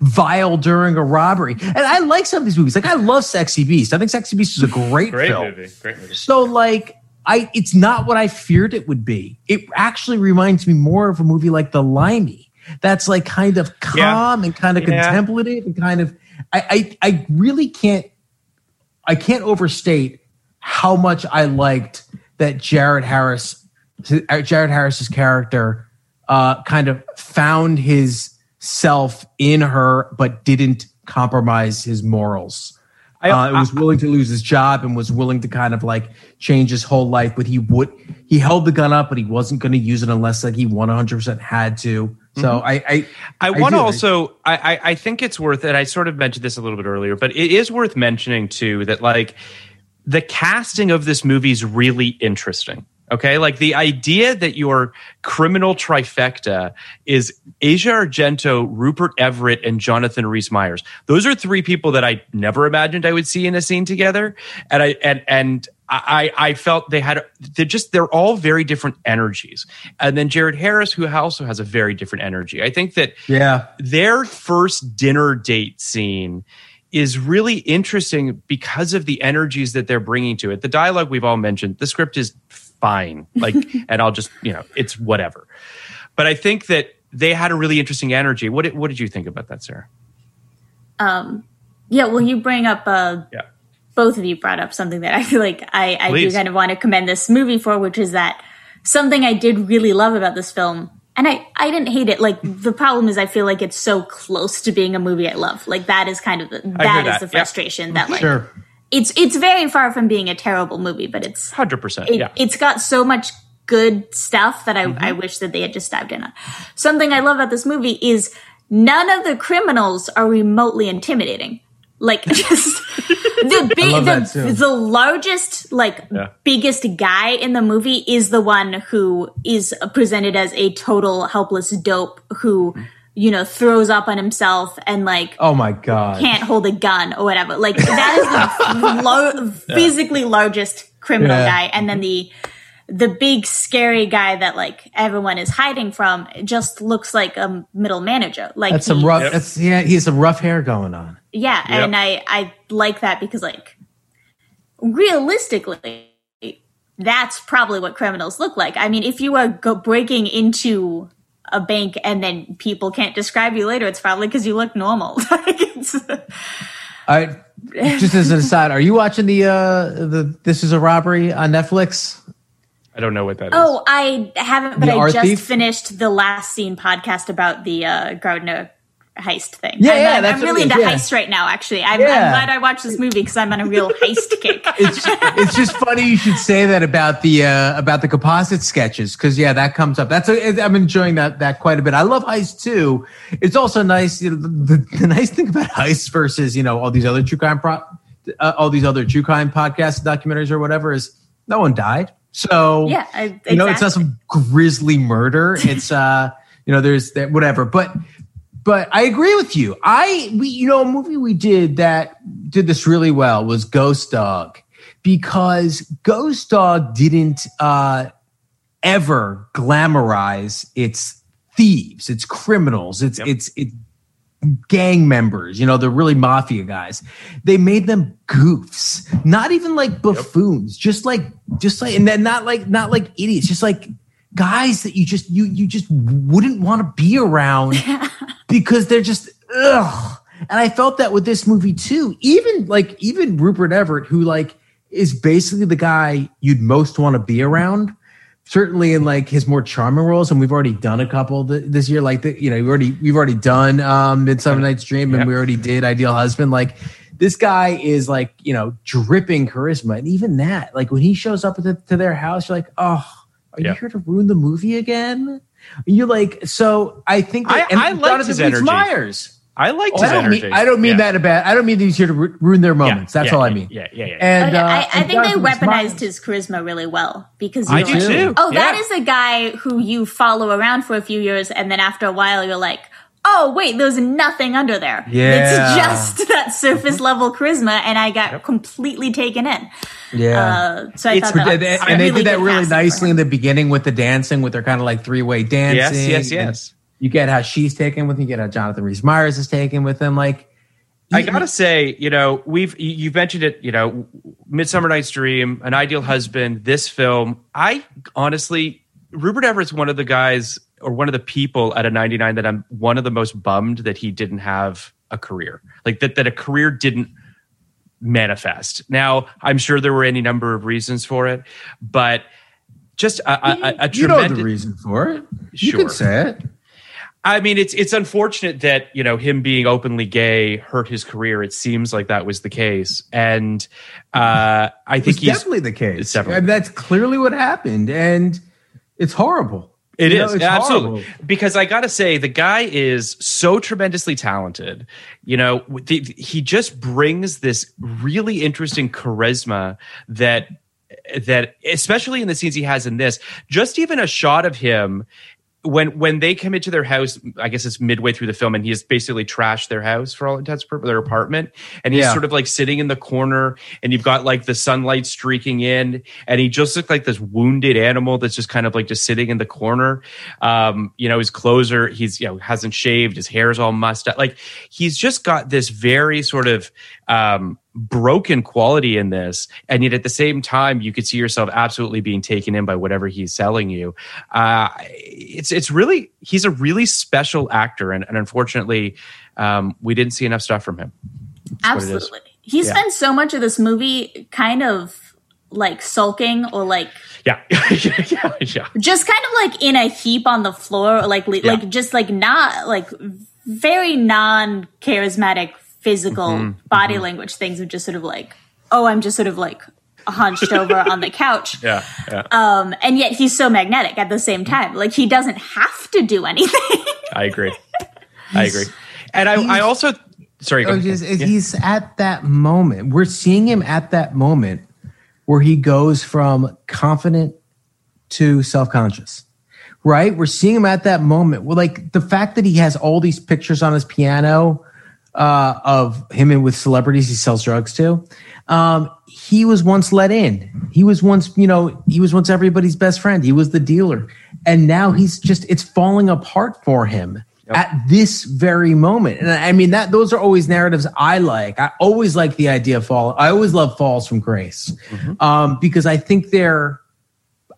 vile during a robbery. And I like some of these movies. Like I love Sexy Beast. I think Sexy Beast is a great, Great film. movie. Great movie. So like I it's not what I feared it would be. It actually reminds me more of a movie like The Limey. That's like kind of calm and kind of Yeah. contemplative and kind of I, I I really can't I can't overstate how much I liked that Jared Harris Jared Harris's character uh kind of found his self in her but didn't compromise his morals I- uh, was willing to lose his job and was willing to kind of like change his whole life, but he would he held the gun up, but he wasn't going to use it unless like he one hundred percent had to. So I I I want to also, I, I, I think it's worth it. I sort of mentioned this a little bit earlier, but it is worth mentioning too that like the casting of this movie is really interesting. Okay, like the idea that your criminal trifecta is Asia Argento, Rupert Everett, and Jonathan Rhys Meyers. Those are three people that I never imagined I would see in a scene together, and I and and I I felt they had they're just they're all very different energies, and then Jared Harris, who also has a very different energy. I think that yeah their first dinner date scene is really interesting because of the energies that they're bringing to it. The dialogue we've all mentioned, the script is fine. Like, and I'll just, you know, it's whatever. But I think that they had a really interesting energy. What did, what did you think about that, Sarah? Um, yeah, well, you bring up, uh, Yeah. both of you brought up something that I feel like I, I do kind of want to commend this movie for, which is that something I did really love about this film. And I, I didn't hate it. Like the problem is I feel like it's so close to being a movie I love. Like that is kind of the, that is that. the Yeah. frustration that like sure it's it's very far from being a terrible movie, but it's 100%. it, yeah. it's got so much good stuff that I, I wish that they had just dived in on. Something I love about this movie is none of the criminals are remotely intimidating. Like just the big, the, the largest, like Yeah. biggest guy in the movie is the one who is presented as a total helpless dope who, you know, throws up on himself and like Oh my god. can't hold a gun or whatever. Like that is the lo- physically largest criminal Yeah. guy, and then the the big scary guy that like everyone is hiding from just looks like a middle manager. Like That's some he- rough. That's yeah. He has some rough hair going on. yeah, and I I like that because like realistically. That's probably what criminals look like. I mean, if you are go breaking into a bank and then people can't describe you later, it's probably because you look normal. Like, it's- I just as an aside, are you watching the uh the This Is a Robbery on Netflix? I don't know what that is. Oh, I haven't, but The I art just thief? finished the last scene podcast about the uh, Gardner heist thing. Yeah, I'm, yeah, I'm, that's I'm what really it is, into yeah. heist right now. Actually, I'm, Yeah. I'm glad I watched this movie because I'm on a real heist kick. It's it's just funny you should say that about the uh, about the composite sketches because yeah, that comes up. That's a, I'm enjoying that that quite a bit. I love heist too. It's also nice. You know, the, the nice thing about heist versus you know all these other true crime pro, uh, all these other true crime podcasts, documentaries, or whatever is no one died. So Yeah, I, you know, it's not some grisly murder. It's uh, you know, there's that whatever. But but I agree with you. I we you know a movie we did that did this really well was Ghost Dog because Ghost Dog didn't uh ever glamorize its thieves, its criminals, its it's it's gang members, you know, they're really mafia guys. They made them goofs, not even like buffoons, just like just like and then not like not like idiots, just like guys that you just you you just wouldn't want to be around because they're just ugh. And I felt that with this movie too. Even like even Rupert Everett, who like is basically the guy you'd most want to be around. Certainly in like his more charming roles, and we've already done a couple th- this year. Like the, you know, we already we've already done um Midsummer Night's Dream, and Yep. we already did Ideal Husband. Like this guy is like you know dripping charisma, and even that, like when he shows up the, to their house, you're like, oh, are Yeah. you here to ruin the movie again? And you're like, so I think that, I- I Jonathan his energy. Meyers. I like Oh, I don't energy. mean I don't mean Yeah. that about. I don't mean that he's here to ruin their moments. That's yeah, all I mean. yeah, yeah, yeah. And Okay, uh, I, I and think they weaponized Meyers- his charisma really well because I you're do like, too. Oh, that Yeah. is a guy who you follow around for a few years, and then after a while, you're like, oh wait, there's nothing under there. Yeah. it's just that surface level charisma, and I got completely taken in. Yeah. Uh, so I It's thought that and, was and they did that really nicely in the beginning with the dancing, with their kind of like three way dancing. yes, and yes. You get how she's taken with him. You get how Jonathan Rhys Meyers is taken with him. Like, I gotta say, you know, we've you- you've mentioned it. You know, Midsummer Night's Dream, An Ideal Husband, this film. I honestly, Rupert Everett's one of the guys or one of the people at a 99 that I'm one of the most bummed that he didn't have a career, like that that a career didn't manifest. Now, I'm sure there were any number of reasons for it, but just a, a, a, a you know the reason for it. You Sure. can say it. I mean, it's it's unfortunate that you know him being openly gay hurt his career. It seems like that was the case, and uh, I think he's definitely the case. it's definitely- And that's clearly what happened, and it's horrible. It You is know, absolutely horrible. because I got to say the guy is so tremendously talented. You know, the, he just brings this really interesting charisma that that especially in the scenes he has in this. Just even a shot of him when when they come into their house, I guess it's midway through the film, and he's basically trashed their house for all intents and purposes, their apartment, and he's Yeah. sort of like sitting in the corner, and you've got like the sunlight streaking in, and he just looks like this wounded animal that's just kind of like just sitting in the corner. Um, you know, his clothes are he's you know hasn't shaved, his hair's all mussed up, like he's just got this very sort of um broken quality in this and yet at the same time you could see yourself absolutely being taken in by whatever he's selling you uh it's it's really he's a really special actor and, and unfortunately um we didn't see enough stuff from him. Absolutely. He Yeah. spends so much of this movie kind of like sulking or like yeah yeah yeah just kind of like in a heap on the floor or like Yeah. like just like not like very non charismatic physical Mm-hmm. body language things of just sort of like oh i'm just sort of like hunched over on the couch. Yeah, yeah. Um, and yet he's so magnetic at the same time. Like he doesn't have to do anything. I agree. I agree. And I, I also sorry. Go Oh, ahead. just- Yeah. He's at that moment. We're seeing him at that moment where he goes from confident to self conscious. Right? We're seeing him at that moment. Well, like the fact that he has all these pictures on his piano uh, of him and with celebrities he sells drugs to. Um, he was once let in. He was once, you know, he was once everybody's best friend. He was the dealer. And now he's just, it's falling apart for him at this very moment. And I mean, that those are always narratives I like. I always like the idea of fall. I always love falls from grace um, because I think they're,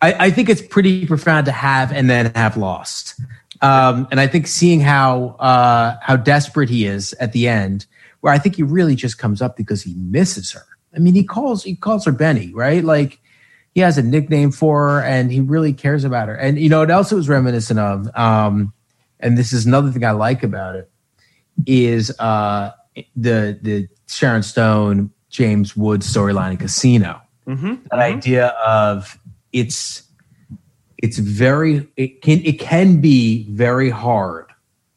I, I think it's pretty profound to have and then have lost. Um, and I think seeing how uh, how desperate he is at the end, where I think he really just comes up because he misses her. I mean, he calls he calls her Benny, right? Like he has a nickname for her, and he really cares about her. And you know, it also was reminiscent of, um, and this is another thing I like about it is uh, the the Sharon Stone James Woods storyline in Casino. That idea of it's it's very it can it can be very hard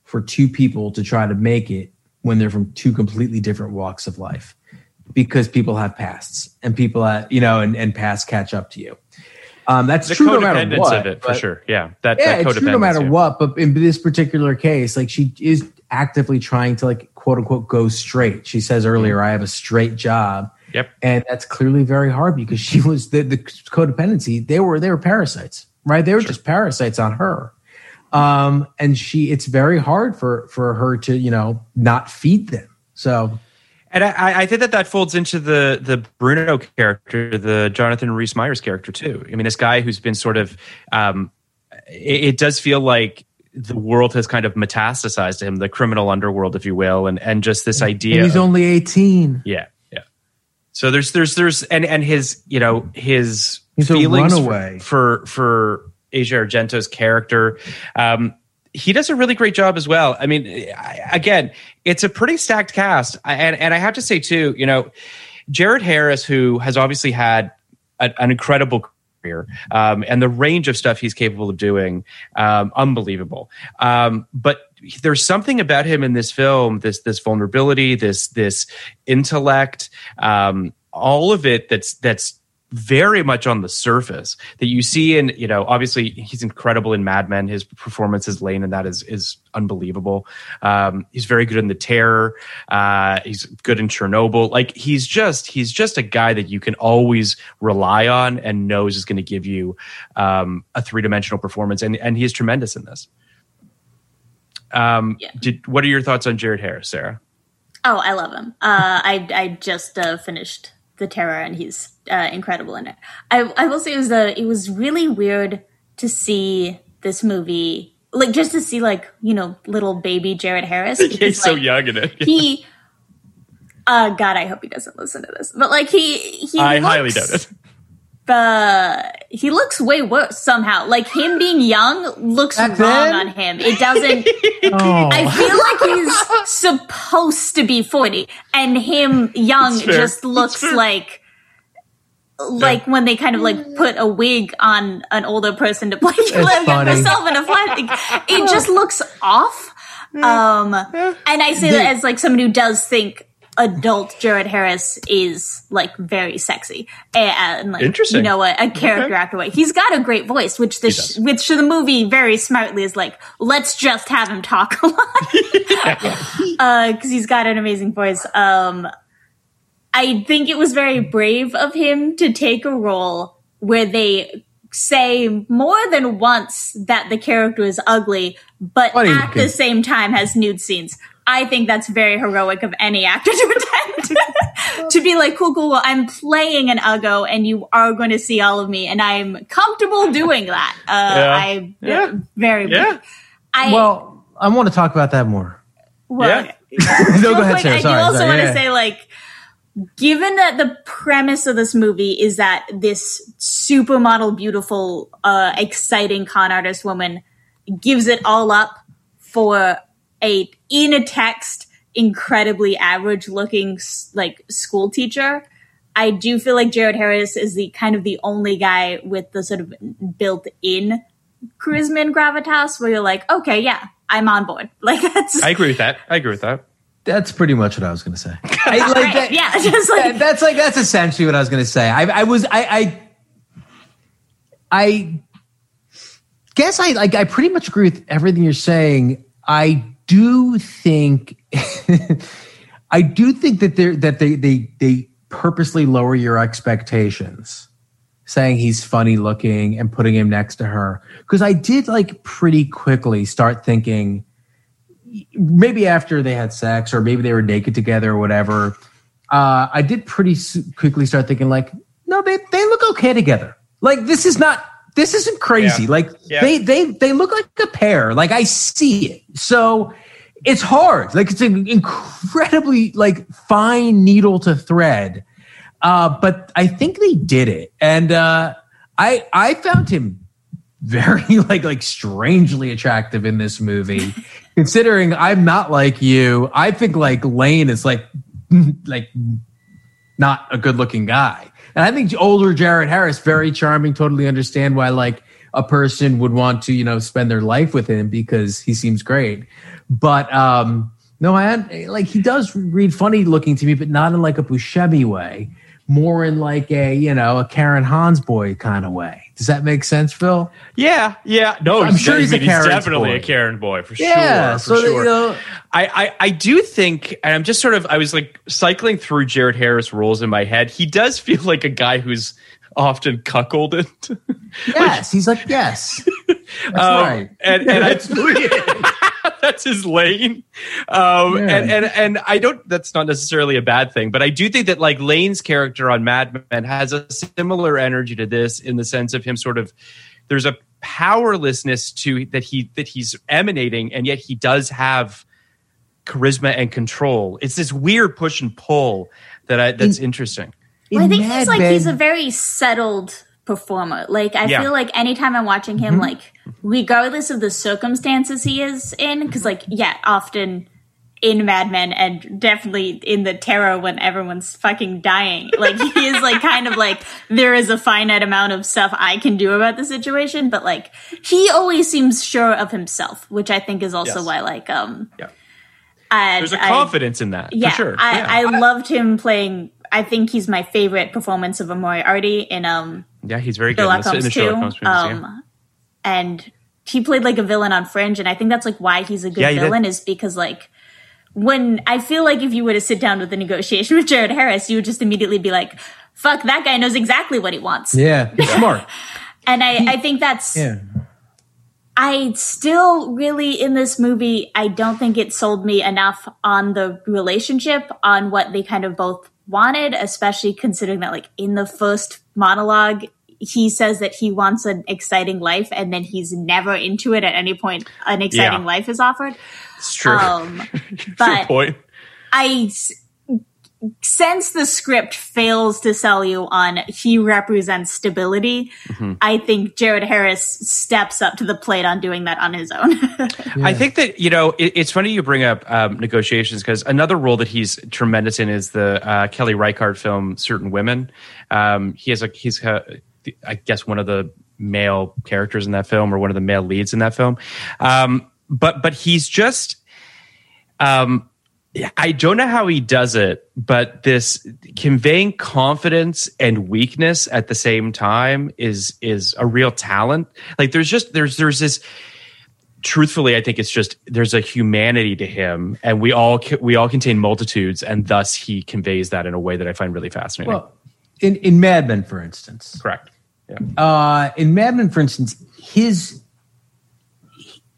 for two people to try to make it when they're from two completely different walks of life because people have pasts and people have, you know and, and pasts catch up to you um that's the true no matter what of it for sure. Yeah, that, yeah, that it's true no matter yeah. what. But in this particular case, like she is actively trying to like quote unquote go straight. She says earlier, "I have a straight job," Yep. and that's clearly very hard because she was the, the codependency. They were they were parasites, right? They were just parasites on her. Um, and she, it's very hard for for her to you know not feed them. So And I, I think that that folds into the the Bruno character, the Jonathan Rhys Meyers character too. I mean, this guy who's been sort of, um, it, it does feel like the world has kind of metastasized to him, the criminal underworld, if you will, and and just this idea. and he's of- only eighteen. yeah, yeah. So there's there's there's and and his you know his He's a feelings runaway. for for Asia Argento's character. Um, he does a really great job as well. I mean, I, again, it's a pretty stacked cast, and and I have to say too, you know, Jared Harris, who has obviously had a, an incredible career um, and the range of stuff he's capable of doing, um, unbelievable. Um, but there's something about him in this film, this this vulnerability, this this intellect, um, all of it that's that's very much on the surface that you see in you know obviously he's incredible in Mad Men. His performance as Lane and that is is unbelievable. Um he's very good in the terror. Uh he's good in Chernobyl. Like he's just he's just a guy that you can always rely on and knows is going to give you um a three-dimensional performance and and he's tremendous in this. Um Yeah. did what are your thoughts on Jared Harris Sarah? Oh, I love him. Uh, I I just uh, finished The Terror, and he's uh, incredible in it. I I will say it was uh, it was really weird to see this movie, like just to see like you know little baby Jared Harris. he's because, so like, young in it He. Uh, God, I hope he doesn't listen to this. But like he, he I looks, highly doubt it Uh, he looks way worse somehow. Like him being young looks Back wrong then? on him. It doesn't. Oh, I feel like he's supposed to be 40 and him young just looks like like when they kind of like put a wig on an older person to play herself in a flat it just looks off. Um and I say that as like someone who does think adult Jared Harris is like very sexy. And, like Interesting. you know a, a character actor way. He's got a great voice which the sh- which the movie very smartly is like let's just have him talk a lot. Because he's got an amazing voice. Um, I think it was very brave of him to take a role where they say more than once that the character is ugly, but Funny at looking. the same time has nude scenes. I think that's very heroic of any actor to attempt to be like, cool, cool, cool. I'm playing an uggo and you are going to see all of me and I'm comfortable doing that. Uh, Yeah. I, Yeah. very, Yeah. I, well, I want to talk about that more. well, Yeah. no, go ahead, quick, Sarah. I do Sorry, also sorry. want to Yeah. say, like, given that the premise of this movie is that this supermodel, beautiful, uh, exciting con artist woman gives it all up for a in a text incredibly average looking like school teacher I do feel like Jared Harris is the kind of the only guy with the sort of built-in charisma and gravitas where you're like, okay, yeah, I'm on board. Like that's I agree with that. I agree with that. That's pretty much what I was going to say. I, like Right, that, yeah, just like- that- that's like that's essentially what I was going to say. I, I was I, I I guess I like I pretty much agree with everything you're saying. I do think I do think that they that they they they purposely lower your expectations saying he's funny looking and putting him next to her because I did like pretty quickly start thinking maybe after they had sex or maybe they were naked together or whatever uh, i did pretty quickly start thinking like no they, they look okay together. Like this is not this isn't crazy. Yeah. like Yeah. they they they look like a pair. Like i see it. So it's hard. Like it's an incredibly like fine needle to thread. Uh, but i think they did it. And uh, i i found him very like like strangely attractive in this movie. Considering i'm not like you i think like lane is like like not a good looking guy. And i think older jared harris very charming totally understand why like a person would want to you know spend their life with him because he seems great. But um no i like he does read funny looking to me but not in like a buscemi way more in like a you know a karen hans boy kind of way does that make sense phil Yeah, yeah. No, I'm sure he's a definitely boy. a Karen boy for Yeah, sure. so For that, you know- I, I I do think, and I'm just sort of I was like cycling through Jared Harris roles in my head. He does feel like a guy who's often cuckolded. yes he's like yes that's Um, right and and I, that's his lane. Um, Yeah. and and and I don't. That's not necessarily a bad thing, but I do think that like Lane's character on Mad Men has a similar energy to this in the sense of him sort of. There's a powerlessness to that he that he's emanating, and yet he does have charisma and control. It's this weird push and pull that I that's interesting. Well, I think Mad he's like Men- he's a very settled performer. Like I Yeah. feel like anytime I'm watching him, Mm-hmm. like regardless of the circumstances he is in, because like yeah, often in Mad Men and definitely in the terror when everyone's fucking dying, like he is like kind of like there is a finite amount of stuff I can do about the situation, but like he always seems sure of himself, which I think is also Yes. why like um Yeah. I, There's a confidence in that yeah, for sure. I, yeah. I loved him playing. I think he's my favorite performance of a Moriarty in um yeah, he's very good in Sherlock the, in the too. Sherlock Holmes movies. yeah. Um, and he played like a villain on Fringe, and I think that's like why he's a good Yeah, he did. villain is because like when I feel like if you were to sit down with a negotiation with Jared Harris, you would just immediately be like, "Fuck, that guy knows exactly what he wants." yeah he's smart And I, I think that's yeah I still really in this movie, I don't think it sold me enough on the relationship, on what they kind of both wanted, especially considering that like in the first monologue, he says that he wants an exciting life and then he's never into it at any point an exciting Yeah. life is offered. It's true. Um but point. I s- sense the script fails to sell you on he represents stability. Mm-hmm. I think Jared Harris steps up to the plate on doing that on his own. I think that you know it, it's funny you bring up um, negotiations because another role that he's tremendous in is the uh, Kelly Reichardt film Certain Women. Um, he has a he's uh, I guess one of the male characters in that film or one of the male leads in that film. Um, but but he's just um, I don't know how he does it, but this conveying confidence and weakness at the same time is is a real talent. Like there's just there's there's this truthfully, I think it's just there's a humanity to him, and we all we all contain multitudes, and thus he conveys that in a way that I find really fascinating. well in in mad men for instance Correct. Yeah. uh, in Mad Men, for instance, his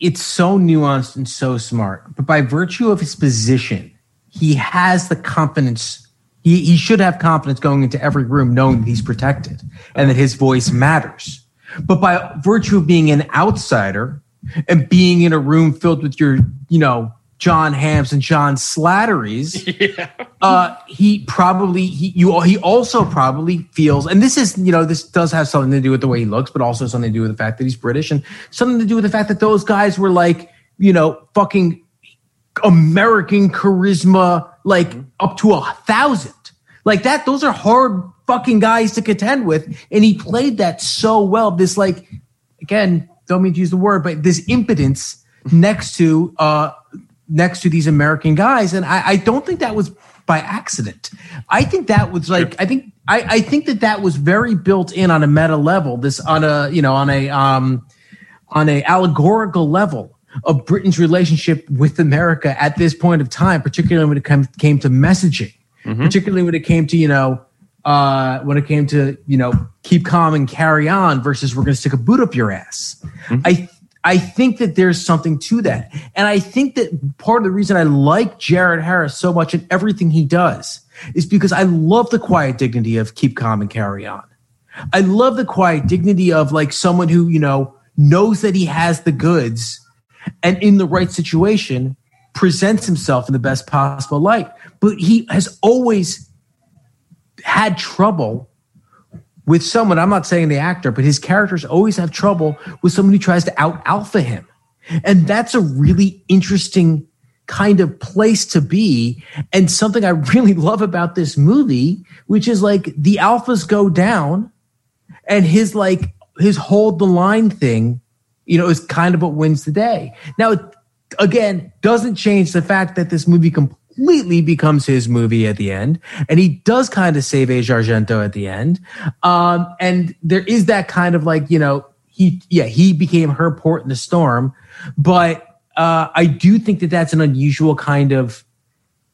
it's so nuanced and so smart, but by virtue of his position, he has the confidence. He, he should have confidence going into every room, knowing that he's protected and that his voice matters. But by virtue of being an outsider and being in a room filled with your, you know, Jon Hamms and John Slatteries, uh, he probably he you he also probably feels, and this is you know this does have something to do with the way he looks, but also something to do with the fact that he's British, and something to do with the fact that those guys were like you know fucking American charisma, like up to a thousand. Like that, those are hard fucking guys to contend with. And he played that so well. This like again, don't mean to use the word, but this impotence next to uh next to these American guys. And I, I don't think that was by accident. I think that was like I think I, I think that that was very built in on a meta level. This on a you know on a um on a allegorical level of Britain's relationship with America at this point of time, particularly when it came, came to messaging, particularly when it came to, you know, uh, when it came to, you know, keep calm and carry on versus we're going to stick a boot up your ass. I, I think that there's something to that. And I think that part of the reason I like Jared Harris so much in everything he does is because I love the quiet dignity of keep calm and carry on. I love the quiet dignity of like someone who, you know, knows that he has the goods and in the right situation presents himself in the best possible light. But he has always had trouble with someone. I'm not saying the actor, but his characters always have trouble with someone who tries to out alpha him. And that's a really interesting kind of place to be. And something I really love about this movie, which is like the alphas go down and his like his hold the line thing, you know, is kind of what wins the day. Now, again, doesn't change the fact that this movie completely becomes his movie at the end, and he does kind of save Asia Argento at the end. Um, and there is that kind of like, you know, he, yeah, he became her port in the storm, but uh, I do think that that's an unusual kind of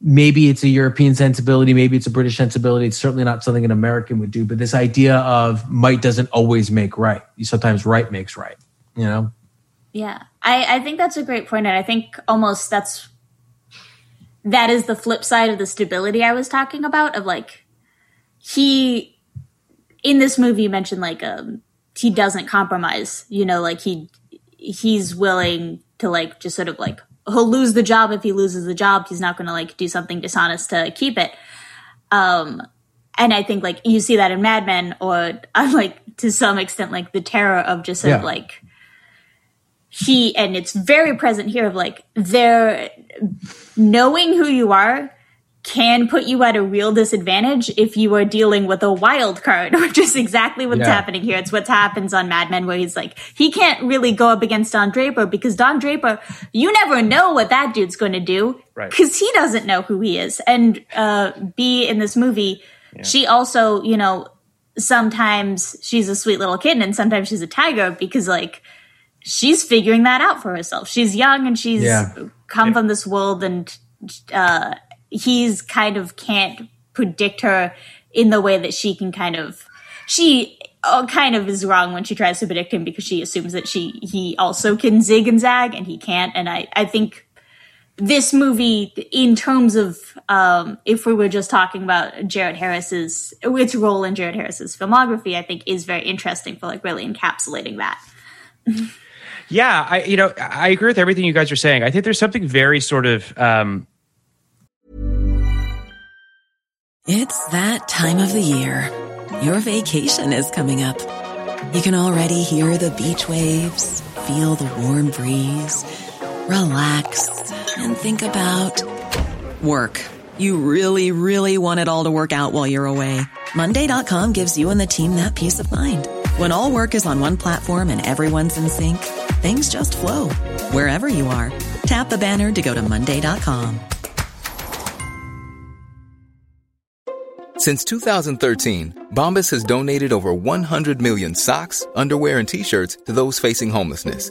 maybe it's a European sensibility, maybe it's a British sensibility. It's certainly not something an American would do. But this idea of might doesn't always make right. Sometimes right makes right. You know. Yeah, I, I think that's a great point, and I think almost that's that is the flip side of the stability I was talking about. Of like he in this movie you mentioned like um he doesn't compromise. You know, like he he's willing to like just sort of like he'll lose the job if he loses the job. He's not going to like do something dishonest to keep it. Um, and I think like you see that in Mad Men, or uh, like to some extent, like the terror of just sort of like he, and it's very present here of like they're knowing who you are can put you at a real disadvantage if you are dealing with a wild card, which is exactly what's Yeah. happening here. It's what happens on Mad Men, where he's like, he can't really go up against Don Draper because Don Draper, you never know what that dude's going to do Right. because he doesn't know who he is. And uh, B in this movie, she also, you know, sometimes she's a sweet little kitten and sometimes she's a tiger because like she's figuring that out for herself. She's young and she's Yeah. come from this world and uh, he's kind of can't predict her in the way that she can kind of she uh, kind of is wrong when she tries to predict him because she assumes that she he also can zig and zag and he can't and i i think this movie in terms of um if we were just talking about jared harris's its role in jared harris's filmography i think is very interesting for like really encapsulating that Yeah, I you know I agree with everything you guys are saying. I think there's something very sort of um, It's that time of the year. Your vacation is coming up. You can already hear the beach waves, feel the warm breeze, relax, and think about work. You really, really want it all to work out while you're away. Monday.com gives you and the team that peace of mind. When all work is on one platform and everyone's in sync, things just flow wherever you are. Tap the banner to go to Monday.com. Since 2013, Bombas has donated over 100 million socks, underwear, and t-shirts to those facing homelessness.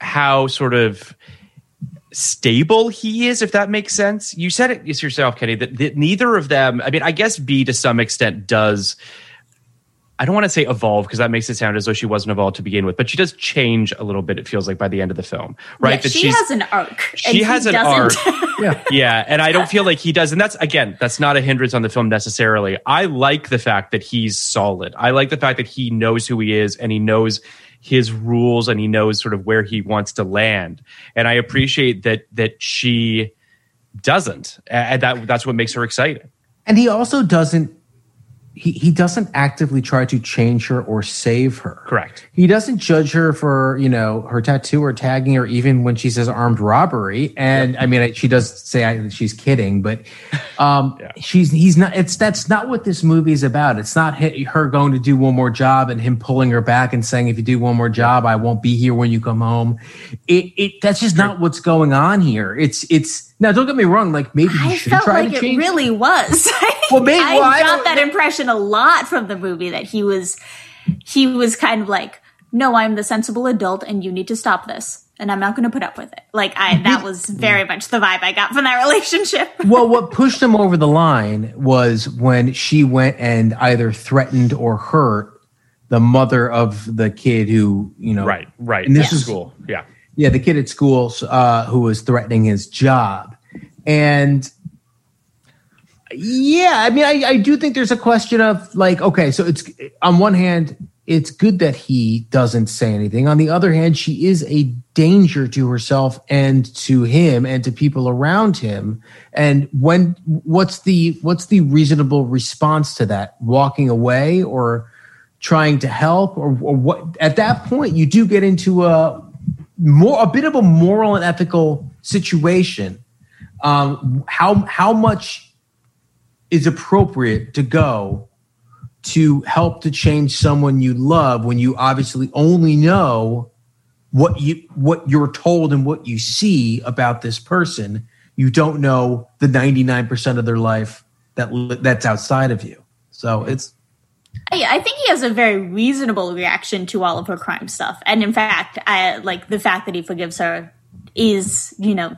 how sort of stable he is, if that makes sense. You said it yourself, Kenny, that, that neither of them. I mean, I guess B to some extent does I don't want to say evolve because that makes it sound as though she wasn't evolved to begin with, but she does change a little bit. It feels like by the end of the film, right? Yeah, that she she's has an arc. she has an doesn't. arc. Yeah. yeah, and I don't feel like he does. And that's again, that's not a hindrance on the film necessarily. I like the fact that he's solid. I like the fact that he knows who he is and he knows his rules and he knows sort of where he wants to land. And I appreciate that that she doesn't, and that that's what makes her exciting. And he also doesn't he, he doesn't actively try to change her or save her. Correct. He doesn't judge her for, you know, her tattoo or tagging her even when she says armed robbery. And I mean, she does say I, she's kidding, but um, she's, he's not, it's, that's not what this movie is about. It's not her going to do one more job and him pulling her back and saying, if you do one more job, I won't be here when you come home. It, it, that's just not what's going on here. It's, it's, now don't get me wrong. Like maybe he I should felt try like to it change. really was. Well, maybe- I well, I got that impression a lot from the movie that he was he was kind of like, "No, I'm the sensible adult, and you need to stop this, and I'm not going to put up with it." Like I, that was very much the vibe I got from that relationship. well, what pushed him over the line was when she went and either threatened or hurt the mother of the kid who, you know, Right, right. And this Yeah. is school. Yeah. Yeah, the kid at school uh, who was threatening his job, and yeah, I mean, I, I do think there's a question of like, okay, so it's on one hand, it's good that he doesn't say anything. On the other hand, she is a danger to herself and to him and to people around him. And when what's the what's the reasonable response to that? Walking away or trying to help or, or what? At that point, you do get into a more a bit of a moral and ethical situation. Um, how how much is appropriate to go to help to change someone you love when you obviously only know what you what you're told and what you see about this person you don't know the 99% of their life that that's outside of you so it's I, I think he has a very reasonable reaction to all of her crime stuff, and in fact, I like the fact that he forgives her is, you know,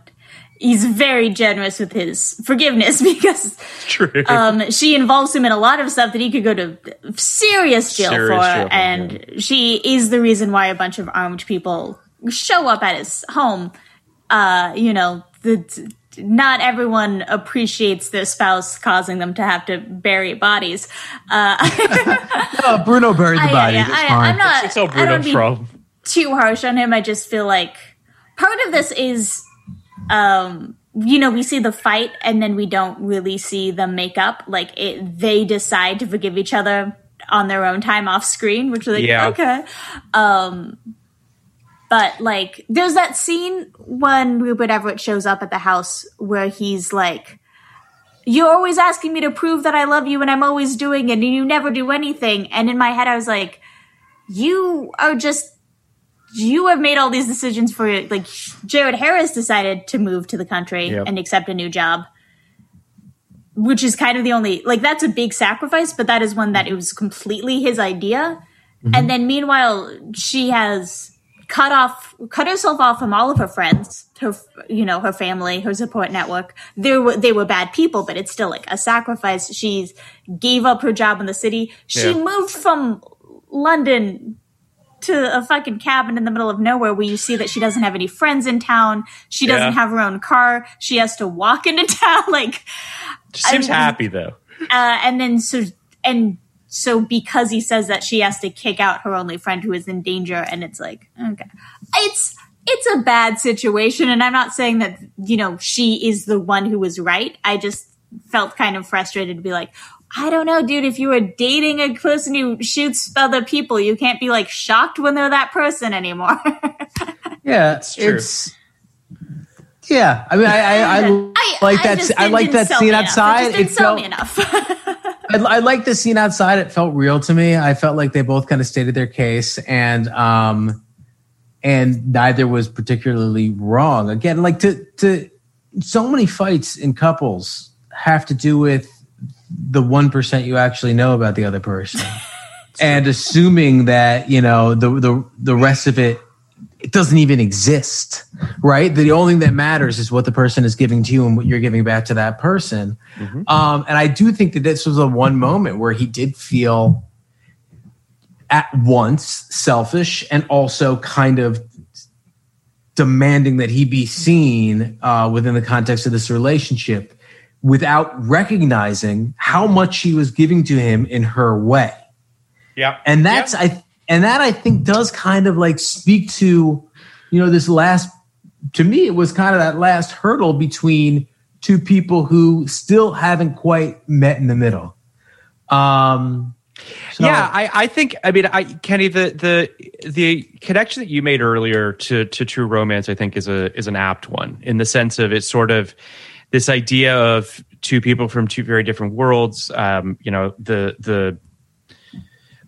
he's very generous with his forgiveness because True. um, she involves him in a lot of stuff that he could go to serious jail Serious for, jail for, and she is the reason why a bunch of armed people show up at his home. Uh, you know, the, not everyone appreciates their spouse causing them to have to bury bodies. Uh, uh, bruno buried the body I- that's I- fine I'm not. It's all I don't Bruno's be problem. too harsh on him. I just feel like part of this is, um, you know, we see the fight and then we don't really see them make up. Like it, they decide to forgive each other on their own time off screen, which is like Yeah. okay. Um, but like, there's that scene when Rupert Everett shows up at the house where he's like. You're always asking me to prove that I love you and I'm always doing it and you never do anything. And in my head, I was like, you are just you have made all these decisions for you." like Jared Harris decided to move to the country Yep. and accept a new job which is kind of the only like that's a big sacrifice but that is one that mm-hmm. it was completely his idea mm-hmm. and then meanwhile she has cut off cut herself off from all of her friends her you know her family her support network they were they were bad people but it's still like a sacrifice she's gave up her job in the city she Yeah. moved from london to a fucking cabin in the middle of nowhere where you see that she doesn't have any friends in town she doesn't Yeah. have her own car she has to walk into town like She seems I- happy though. uh, and then so and so because he says that she has to kick out her only friend who is in danger and it's like okay. It's it's a bad situation and i'm not saying that you know she is the one who was right. I just felt kind of frustrated to be like i don't know dude if you were dating a person who shoots other people you can't be like shocked when they're that person anymore. Yeah it's true. it's yeah i mean i i, I I, like I that just- i like that scene me enough. outside. it just didn't it felt me enough I, I like the scene outside. It felt real to me. I felt like they both kind of stated their case, and um, and neither was particularly wrong. Again, like to to so many fights in couples have to do with the one percent you actually know about the other person, and assuming that you know the the the rest of it it doesn't even exist, right? The only thing that matters is what the person is giving to you and what you're giving back to that person. Um, and I do think that this was a one moment where he did feel at once selfish and also kind of demanding that he be seen uh, within the context of this relationship without recognizing how much she was giving to him in her way. Yeah. And that's I and that I think does kind of like speak to, you know, this last to me it was kind of that last hurdle between two people who still haven't quite met in the middle. Um so- yeah, I, I think I mean I Kenny the the the connection that you made earlier to to true romance I think is a is an apt one in the sense of it's sort of this idea of two people from two very different worlds. Um, you know the the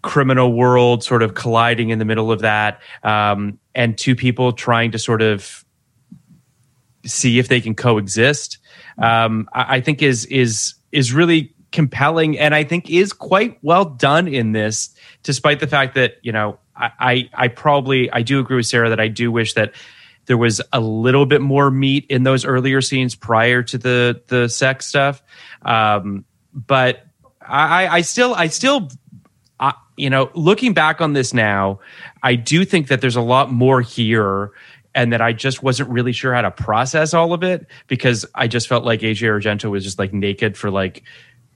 criminal world sort of colliding in the middle of that, um, and two people trying to sort of see if they can coexist. Um, I, I think is is is really compelling and I think is quite well done in this, despite the fact that, you know, I, I, I probably I do agree with Sarah that I do wish that there was a little bit more meat in those earlier scenes prior to the the sex stuff. Um, but I, I still I still you know, looking back on this now, I do think that there's a lot more here and that I just wasn't really sure how to process all of it because I just felt like Asia Argento was just like naked for like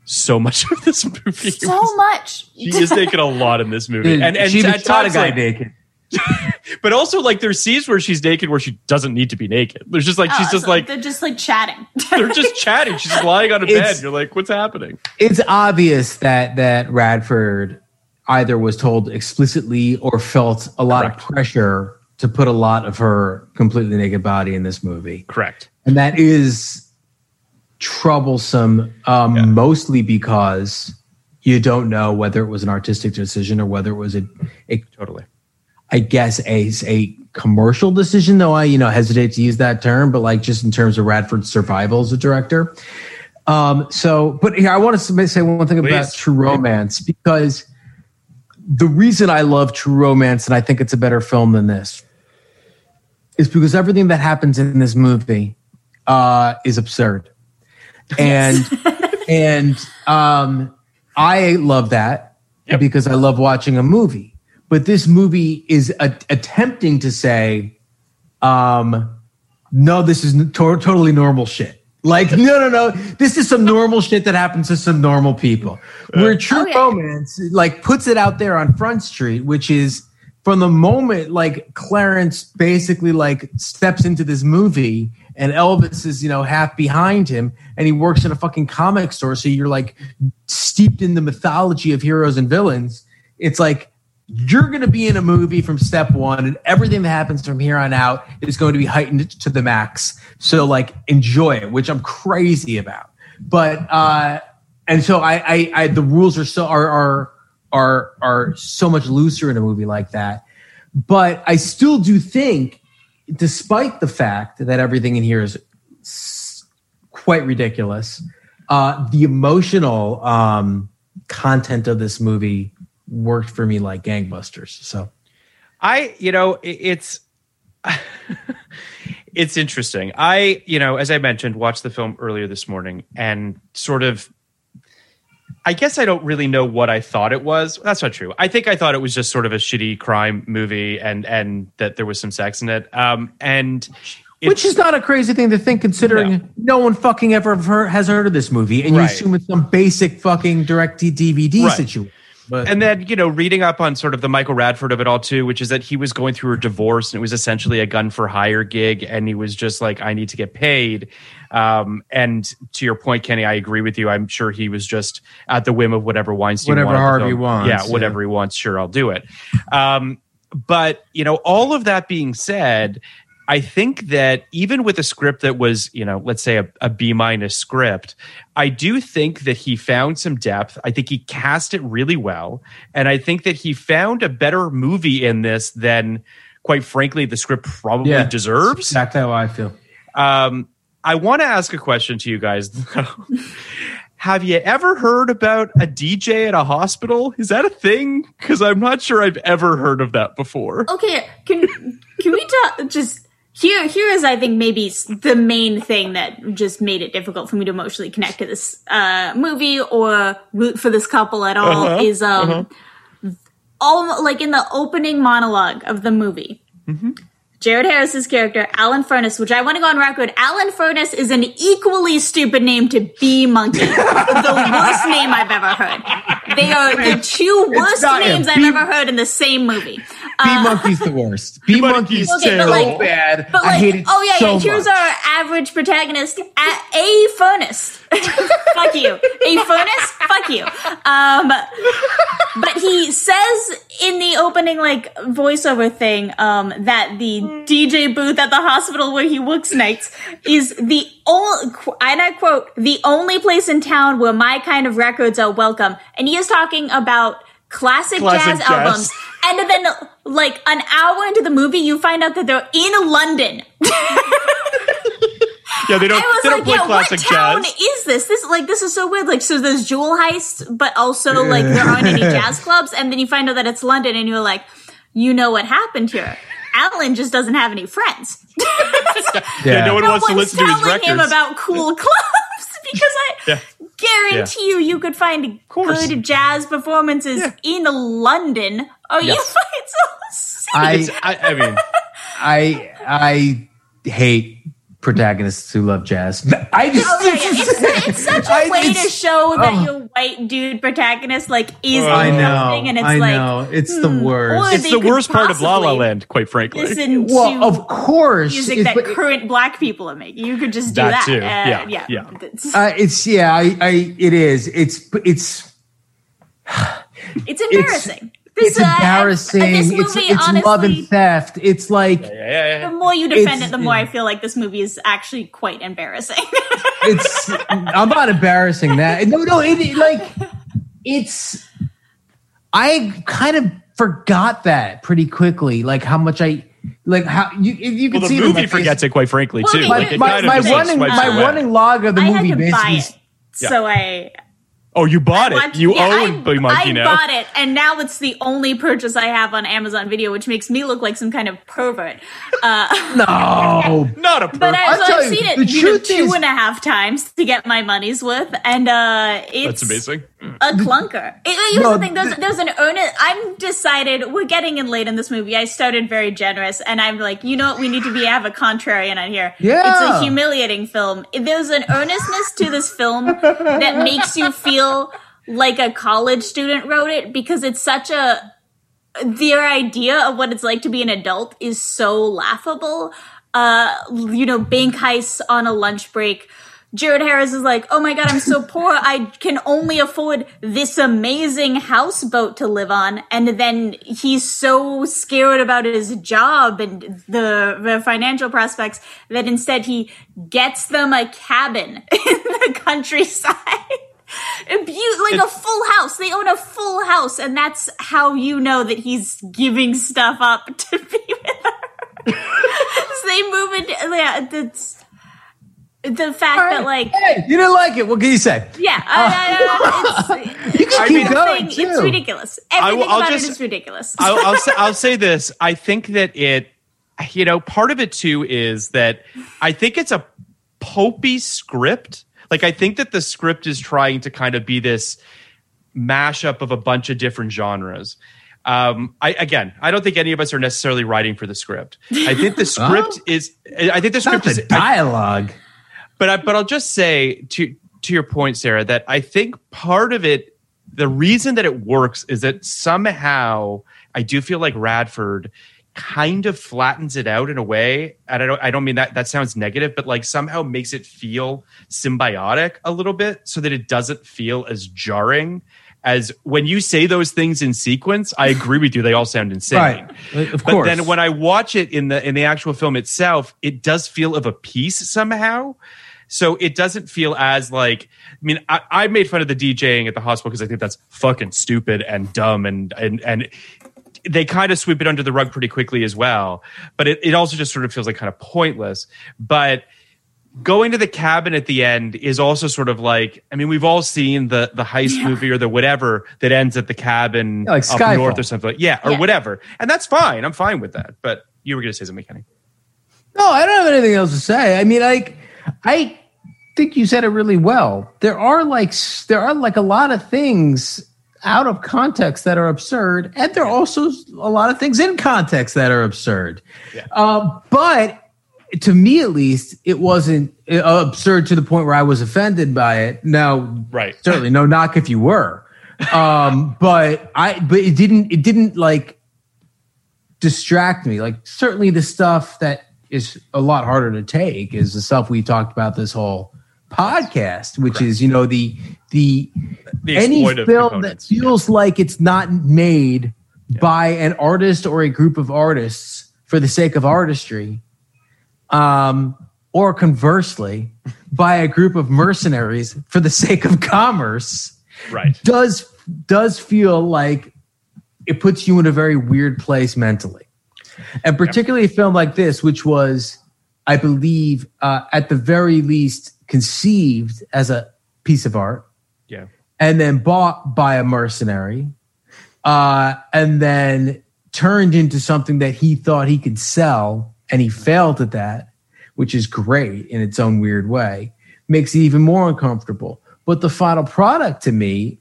so much of this movie. So much. She is naked a lot in this movie, and and she even at a times, guy like- naked. but also like there's scenes where she's naked where she doesn't need to be naked. There's just like she's Oh, just so like they're just like chatting. they're just chatting. She's just lying on a It's- bed. You're like, what's happening? it's obvious that that Radford either was told explicitly or felt a lot of pressure to put a lot of her completely naked body in this movie. Correct. And that is troublesome, um, mostly because you don't know whether it was an artistic decision or whether it was a, a Totally. I guess a a commercial decision, though I you know hesitate to use that term, but like just in terms of Radford's survival as a director. Um, so, but here I want to say one thing about True Romance because the reason I love True Romance and I think it's a better film than this is because everything that happens in this movie uh, is absurd, and and um, I love that because I love watching a movie. But this movie is a- attempting to say, um, no, this is n- to- totally normal shit. Like, no, no, no. This is some normal shit that happens to some normal people. Where True oh, Okay. Romance like puts it out there on Front Street, which is from the moment like Clarence basically like steps into this movie and Elvis is, you know, half behind him and he works in a fucking comic store. So you're like steeped in the mythology of heroes and villains. It's like you're going to be in a movie from step one, and everything that happens from here on out is going to be heightened to the max. So, like, enjoy it, which I'm crazy about. But uh, and so I, I, I the rules are so are are are are so much looser in a movie like that. But I still do think, despite the fact that everything in here is quite ridiculous, uh, the emotional um, content of this movie worked for me like gangbusters. So I, you know, it's it's interesting. I, you know, as I mentioned, watched the film earlier this morning and sort of I guess I don't really know what I thought it was. That's not true. I think I thought it was just sort of a shitty crime movie and and that there was some sex in it. Um and which is not a crazy thing to think, considering no, one fucking ever heard, has heard of this movie, and Right. you assume it's some basic fucking direct DVD Right. situation. But and then you know reading up on sort of the michael radford of it all too which is that he was going through a divorce and it was essentially a gun for hire gig and he was just like i need to get paid. Um, and to your point kenny i agree with you. I'm sure he was just at the whim of whatever weinstein Whatever Harvey wants, yeah yeah. whatever he wants sure i'll do it. Um, but you know all of that being said I think that even with a script that was, you know, let's say a, a B minus script, I do think that he found some depth. I think he cast it really well. And I think that he found a better movie in this than, quite frankly, the script probably Yeah, deserves. Exactly how I feel. Um, I want to ask a question to you guys. Have you ever heard about a DJ at a hospital? Is that a thing? Because I'm not sure I've ever heard of that before. Okay, can can we talk just here? Here is, I think, maybe the main thing that just made it difficult for me to emotionally connect to this uh, movie or root for this couple at all Uh-huh, is um all like in the opening monologue of the movie. Jared Harris's character, Alan Furness, which I want to go on record. Alan Furness is an equally stupid name to B Monkey. the worst name I've ever heard. They are the two worst not him. names I've ever heard in the same movie. B uh, monkey's the worst. B monkey's Okay, so but like- bad. But I like, hate it oh yeah, so yeah. Here's much. our average protagonist, a, a furnace. Fuck you, a furnace. Fuck you. Um, but he says in the opening like voiceover thing um, that the DJ booth at the hospital where he works nights is the only, and I quote, the only place in town where my kind of records are welcome. And he is talking about classic, Classic jazz, jazz. albums. And then, like an hour into the movie, you find out that they're in London. Yeah, they don't. I was They don't like, play yeah, what classic town jazz. is this? This like this is so weird. Like, so there's jewel heists, but also like there aren't any jazz clubs, and then you find out that it's London, and you're like, you know what happened here? Alan just doesn't have any friends. Yeah, no one no wants to listen to his telling records. him about cool clubs because I Yeah. guarantee you, you could find course. good jazz performances in London. Oh, you Yes. find so I, I, I mean, I I hate protagonists who love jazz. I just Oh, yeah, yeah. It's, it's such a I- way to it's- show that oh. your white dude protagonist like is I know. interesting, and it's I like know. It's the hmm, worst. it's the worst part of La La Land, quite frankly. Listen well, to of course, music it's- that but- current black people are making. You could just do That that. too. Uh, Yeah, yeah, yeah. It's, Uh, it's yeah, I, I it is. It's it's it's embarrassing. it's This, uh, embarrassing. this it's movie, it's love honestly, and theft. It's like yeah, yeah, yeah. the more you defend It's- it, the more I feel like this movie is actually quite embarrassing. it's. I'm not embarrassing that. No, no. It, it like it's. I kind of forgot that pretty quickly. Like how much I like how you if you can Well, see the it in movie face- forgets it, quite frankly, Well, too. okay, My, Like, it my, my running my away. running log of the I had movie to buy basically. it, so I Oh, you bought it. You yeah, own I, B Monkey I now. bought it, and now it's the only purchase I have on Amazon Video, which makes me look like some kind of pervert. Uh, No, Not a pervert. But I'll so tell I've you, seen it the you know, two is- and a half times to get my money's worth, and uh, it's That's amazing. a clunker. It, here's No, the thing: there's, the- there's an earnest. I'm decided we're getting in late in this movie. I started very generous, and I'm like, you know what? We need to be have a contrarian on here. Yeah. it's a humiliating film. There's an earnestness to this film that makes you feel like a college student wrote it because it's such a their idea of what it's like to be an adult is so laughable. Uh, you know, bank heists on a lunch break. Jared Harris is like, oh my god, I'm so poor. I can only afford this amazing houseboat to live on. And then he's so scared about his job and the, the financial prospects that instead he gets them a cabin in the countryside. A beau- like a full house. They own a full house, and that's how you know that he's giving stuff up to be with her. so they move into yeah, that's the fact that like hey, you didn't like it. What can you say? yeah, I, I, I, it's, uh, You can I keep mean, going, thing, It's ridiculous. Everything I'll about just- it is ridiculous. I'll, I'll, say, I'll say this. I think that it, you know, part of it too is that I think it's a popey script. Like, I think that the script is trying to kind of be this mashup of a bunch of different genres. Um, I again, I don't think any of us are necessarily writing for the script. I think the script is. I think the script is. dialogue. but I, but I'll just say to to your point, Sarah, that I think part of it, the reason that it works is that somehow I do feel like Radford kind of flattens it out in a way, and I don't I don't mean that that sounds negative, but like somehow makes it feel symbiotic a little bit, so that it doesn't feel as jarring. As when you say those things in sequence, I agree with you. They all sound insane. Right. Of But course. then when I watch it in the in the actual film itself, it does feel of a piece somehow. So it doesn't feel as like I mean I, I made fun of the DJing at the hospital because I think that's fucking stupid and dumb and and and they kind of sweep it under the rug pretty quickly as well. But it, it also just sort of feels like kind of pointless. But going to the cabin at the end is also sort of like I mean we've all seen the the heist movie or the whatever that ends at the cabin Yeah, like up Skyfall. north or something yeah or Yeah. whatever and that's fine I'm fine with that but you were going to say something Kenny No, I don't have anything else to say. I mean, like, I think you said it really well. There are like there are like a lot of things. Out of context that are absurd, and there are also a lot of things in context that are absurd. Um, but to me, at least, it wasn't uh, absurd to the point where I was offended by it. Now, Right. certainly no knock if you were, um, but I, but it didn't, it didn't like distract me. Like certainly the stuff that is a lot harder to take is the stuff we talked about this whole podcast, which is you know the the, The any film that feels like it's not made by an artist or a group of artists for the sake of artistry, um, or conversely, by a group of mercenaries for the sake of commerce Right. does does feel like it puts you in a very weird place mentally. And particularly a film like this which was i believe uh, at the very least conceived as a piece of art Yeah. and then bought by a mercenary uh, and then turned into something that he thought he could sell and he failed at that which is great in its own weird way makes it even more uncomfortable but the final product to me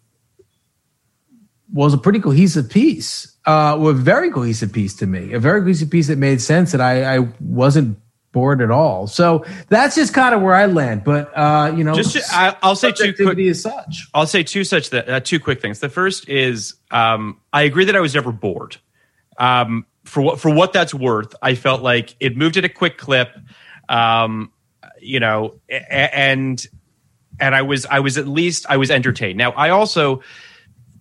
was a pretty cohesive piece uh a very cohesive piece to me a very cohesive piece that made sense and i i wasn't bored at all so that's just kind of where i land but uh you know Just to- I- I'll say two quick- as such I'll say two such that uh, two quick things. The first is um, I agree that I was never bored. Um, for what for what that's worth, I felt like it moved at a quick clip. Um, you know, a- and and I was I was at least I was entertained. Now I also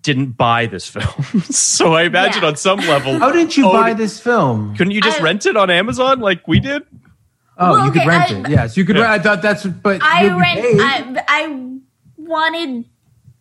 didn't buy this film, so I imagine Yeah. on some level. how didn't you Oh, buy this film Couldn't you just I- rent it on Amazon like we did? Oh Well, you could rent I- it yes you could Yeah. rent i thought that's but I rent. I, I wanted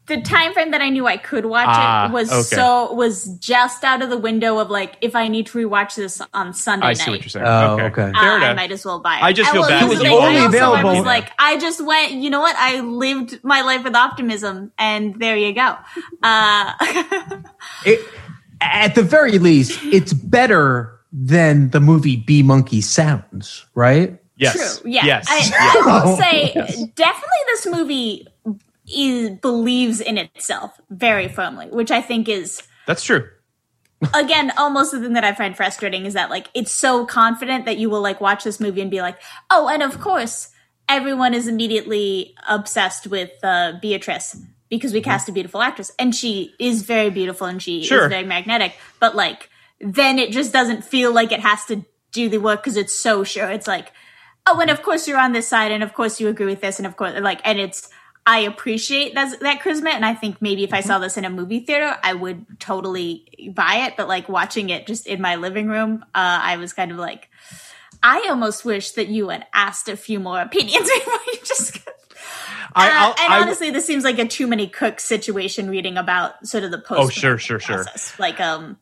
the time frame that I knew I could watch Ah, it was okay. so was just out of the window of like if I need to rewatch this on Sunday I night. see what you're saying. Oh, okay, okay. uh, fair I might as well buy it. I just feel well, bad. It the was thing, I only also available- was like, I just went. You know what? I lived my life with optimism, and there you go. Uh, it, at the very least it's better than the movie b monkey sounds right Yes. True. Yeah. Yes. I, yes. I will say definitely this movie is believes in itself very firmly, which I think is That's true. again almost the thing that I find frustrating is that like it's so confident that you will like watch this movie and be like, oh, and of course everyone is immediately obsessed with uh, Beatrice because we cast a beautiful actress and she is very beautiful and she Sure. is very magnetic, but like then it just doesn't feel like it has to do the work because it's so sure. It's like, oh, and of course you're on this side, and of course you agree with this, and of course, like, and it's, I appreciate that, that charisma, and I think maybe if I saw this in a movie theater, I would totally buy it, but like watching it just in my living room, uh, I was kind of like, I almost wish that you had asked a few more opinions before you just. I, Uh, and I- honestly, this seems like a too many cooks situation. Reading about sort of the post. Oh, sure, sure, sure. Like, um,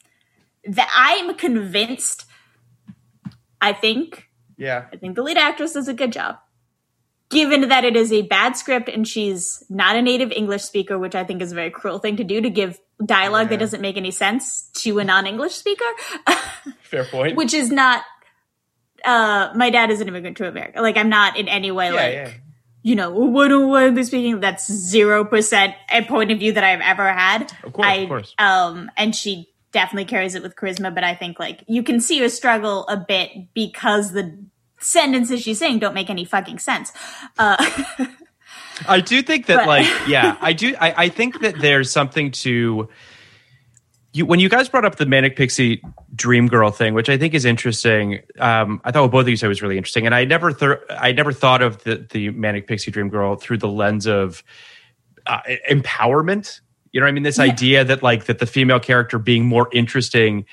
that I'm convinced. I think yeah. I think the lead actress does a good job. Given that it is a bad script and she's not a native English speaker, which I think is a very cruel thing to do to give dialogue that doesn't make any sense to a non-English speaker, Fair point. which is not. Uh, my dad is an immigrant to America. Like I'm not in any way Yeah, like yeah. you know what what are they speaking? That's zero percent a point of view that I've ever had. Of course, I, of course. Um, and she definitely carries it with charisma, but I think like you can see her struggle a bit because the sentences she's saying don't make any fucking sense. Uh, I do think that, But- like, yeah, I do. I, I think that there's something to you when you guys brought up the manic pixie dream girl thing, which I think is interesting. Um, I thought what both of you said was really interesting, and I never thought I never thought of the the manic pixie dream girl through the lens of uh, empowerment. You know what I mean? This idea that like that the female character being more interesting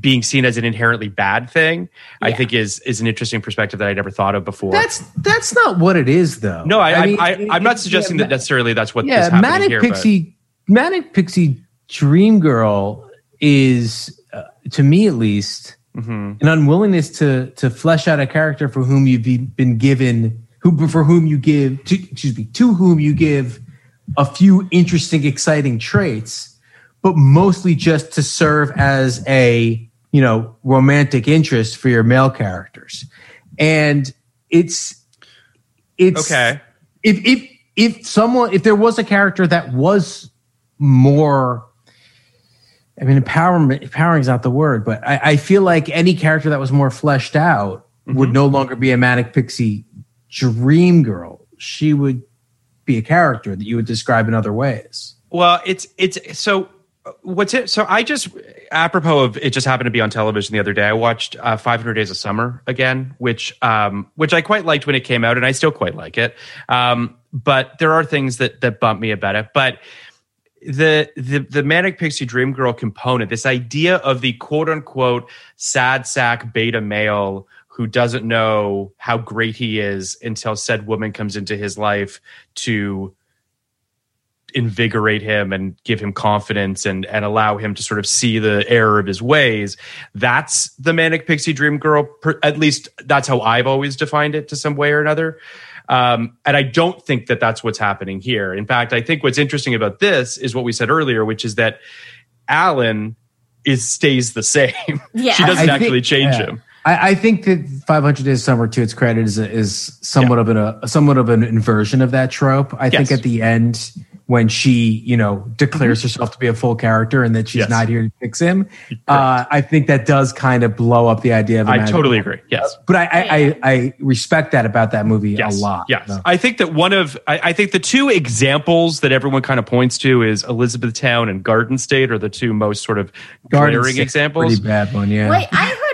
being seen as an inherently bad thing, I think is is an interesting perspective that I never thought of before. That's that's not what it is, though. No, I, I, mean, I, I'm not suggesting yeah, that necessarily that's what yeah, manic here. but- pixie, manic pixie dream girl is, uh, to me at least, Mhm. an unwillingness to to flesh out a character for whom you've been given, who for whom you give, to, excuse me, to whom you give a few interesting, exciting traits, but mostly just to serve as a you know romantic interest for your male characters, and it's it's Okay. if if if someone if there was a character that was more. I mean, empowerment, empowering is not the word, but I, I feel like any character that was more fleshed out would mm-hmm. no longer be a manic pixie dream girl. She would be a character that you would describe in other ways. Well, it's it's so what's it? So I just apropos of it just happened to be on television the other day. I watched uh, 500 Days of Summer again, which um, which I quite liked when it came out, and I still quite like it. Um, but there are things that that bump me about it. But the the the manic pixie dream girl component, this idea of the quote unquote sad sack beta male who doesn't know how great he is until said woman comes into his life to invigorate him and give him confidence and and allow him to sort of see the error of his ways. That's the manic pixie dream girl per, at least that's how i've always defined it to some way or another. Um, and i don't think that that's what's happening here. In fact i think what's interesting about this is what we said earlier which is that alan is stays the same. Yeah. she doesn't I think- actually change yeah. him I, I think that 500 Days of Summer, to its credit, is is somewhat of an a somewhat of an inversion of that trope. I think at the end, when she you know declares herself to be a full character and that she's Yes. not here to fix him, uh, I think that does kind of blow up the idea of. I totally agree yes But I, I, I, I respect that about that movie Yes. a lot. Yes. So- I think that one of I, I think the two examples that everyone kind of points to is Elizabethtown and Garden State are the two most sort of Garden glaring State's examples. Pretty bad one, yeah. Wait, I heard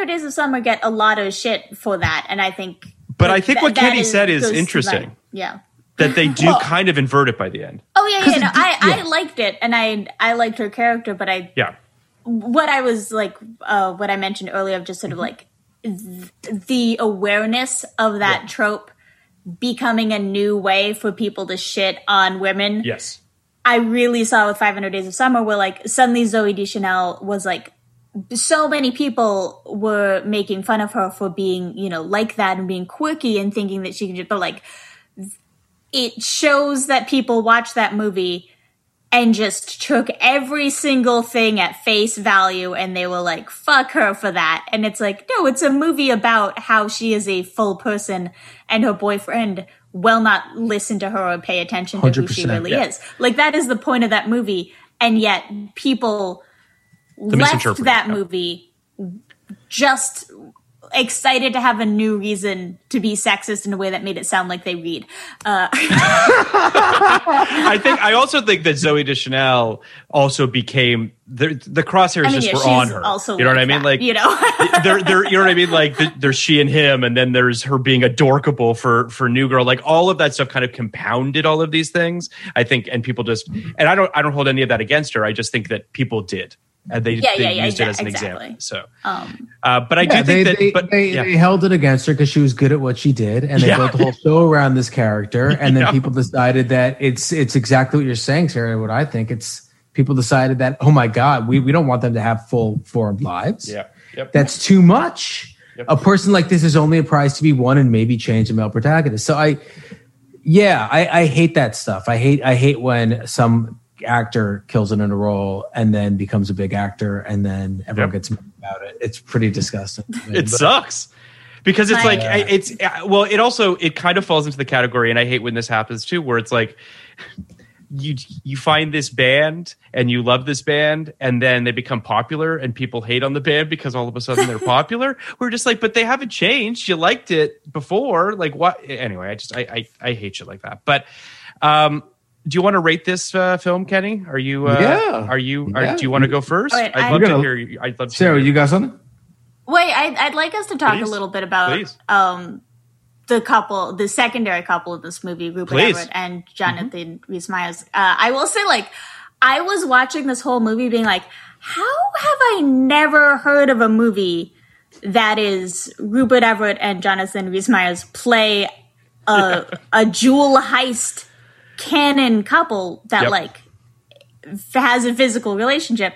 500 Days of Summer get a lot of shit for that, and I think. But I think that- what that Kenny said is interesting. Yeah. That they do kind of invert it by the end. Oh yeah, yeah. No, it- I I liked it, and I I liked her character, but I Yeah. what I was like, uh, what I mentioned earlier of just sort of Mm-hmm. like th- the awareness of that trope becoming a new way for people to shit on women. Yes. I really saw with 500 Days of Summer where like suddenly Zooey Deschanel was like so many people were making fun of her for being, you know, like that and being quirky and thinking that she could just, but like it shows that people watch that movie and just took every single thing at face value and they were like, fuck her for that. And it's like, no, it's a movie about how she is a full person and her boyfriend will not listen to her or pay attention to who she really yeah. is. Like that is the point of that movie. And yet people left that yeah. movie just excited to have a new reason to be sexist in a way that made it sound like they read. Uh, I think I also think that Zooey Deschanel also became the the crosshairs I mean, just yeah, were on her. also you know what I mean? that, Like you know. there, there, you know what I mean? Like th- there's she and him, and then there's her being adorkable for for New Girl. Like all of that stuff kind of compounded all of these things. I think, and people just, and I don't, I don't hold any of that against her. I just think that people did, and they, Yeah, they yeah, yeah, used it as an exactly. example. So, Um, uh, but I Yeah, do think they, that, they, but they, yeah. they held it against her because she was good at what she did, and they Yeah. built the whole show around this character. And then Yeah. people decided that it's it's exactly what you're saying, Sarah. What I think it's people decided that oh my god, we we don't want them to have full formed lives. yeah, yep. that's too much. A person like this is only a prize to be won, and maybe change the male protagonist. So I, yeah, I, I hate that stuff. I hate I hate when some actor kills it in a role and then becomes a big actor, and then everyone Yep. gets mad about it. It's pretty disgusting. to me. it But- sucks because it's Right. like I- it's uh, well it also it kind of falls into the category and i hate when this happens too where it's like you you find this band and you love this band and then they become popular and people hate on the band because all of a sudden they're popular we're just like but they haven't changed you liked it before like what anyway i just i i, I hate shit like that but um do you want to rate this uh, film, Kenny? Are you? Uh, Yeah. Are you? Are, Yeah. do you want to go first? Wait, I'd I- love We're to gonna- hear. You. I'd love to. Sarah, hear you got something? wait, I'd, I'd like us to talk Please. a little bit about Please. um, the couple, the secondary couple of this movie, Rupert Please. Everett and Jonathan Rhys Meyers. Uh, I will say, like, I was watching this whole movie being like, how have I never heard of a movie that is Rupert Everett and Jonathan Rhys Meyers play a, a jewel heist canon couple that Yep. like f- has a physical relationship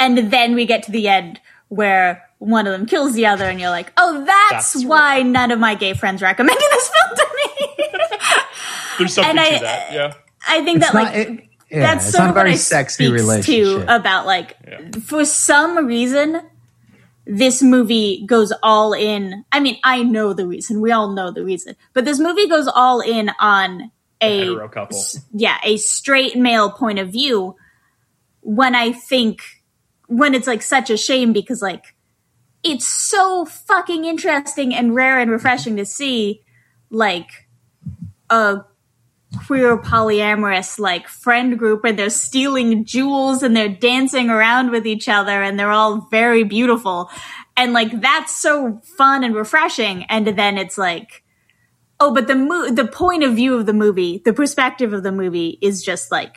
and then we get to the end where one of them kills the other and you're like oh that's, That's why none of my gay friends recommended this film to me There's something And I- to that. Yeah. i think It's that not- like it- yeah, that's it's sort not of a very what I sexy relationship. to about like for some reason this movie goes all in i mean i know the reason we all know the reason but this movie goes all in on a hetero couple. yeah a straight male point of view when I think when it's like such a shame because like it's so fucking interesting and rare and refreshing to see like a queer polyamorous like friend group and they're stealing jewels and they're dancing around with each other and they're all very beautiful and like that's so fun and refreshing and then it's like oh but the mo- the point of view of the movie the perspective of the movie is just like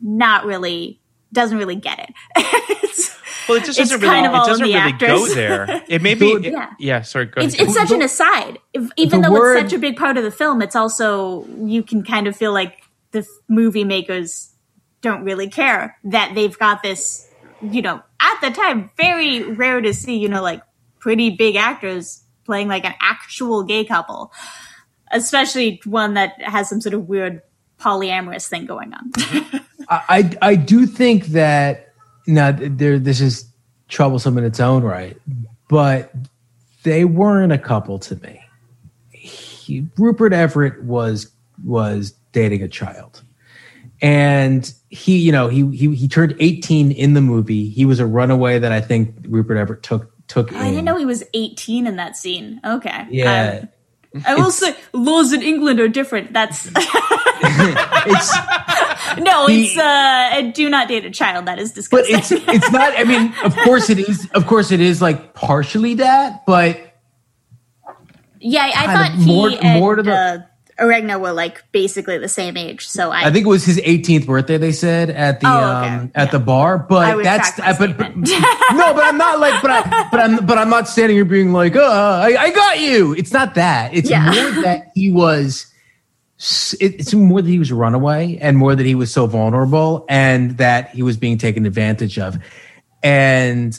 not really doesn't really get it it's, Well, it just doesn't really. kind of It doesn't really actors. go there. It may be. Yeah. yeah. Sorry. Go it's, ahead. it's such an aside. If, even the though word- it's such a big part of the film, it's also you can kind of feel like the movie makers don't really care that they've got this. You know, at the time, very rare to see. You know, like pretty big actors playing like an actual gay couple, especially one that has some sort of weird polyamorous thing going on. I, I do think that now there this is troublesome in its own right, but they weren't a couple to me. He, Rupert Everett was was dating a child, and he you know he he he turned eighteen in the movie. He was a runaway that I think Rupert Everett took took. I in. didn't know he was 18 in that scene. Okay. Yeah. Um, I will say laws in England are different. That's it's no, He- it's uh do not date a child. That is disgusting. but it's it's not. I mean, of course it is. Of course it is like partially that, but yeah, I thought of more- he and more to the- uh, Oregna were like basically the same age. So I, I think it was his 18th birthday. They said at the Oh, okay. um, at the bar, but that's uh, but, but no, but I'm not like, but I, but I'm but I'm not standing here being like, uh, I, I got you. It's not that. It's Yeah. more that he was. It's more that he was a runaway, and more that he was so vulnerable, and that he was being taken advantage of, and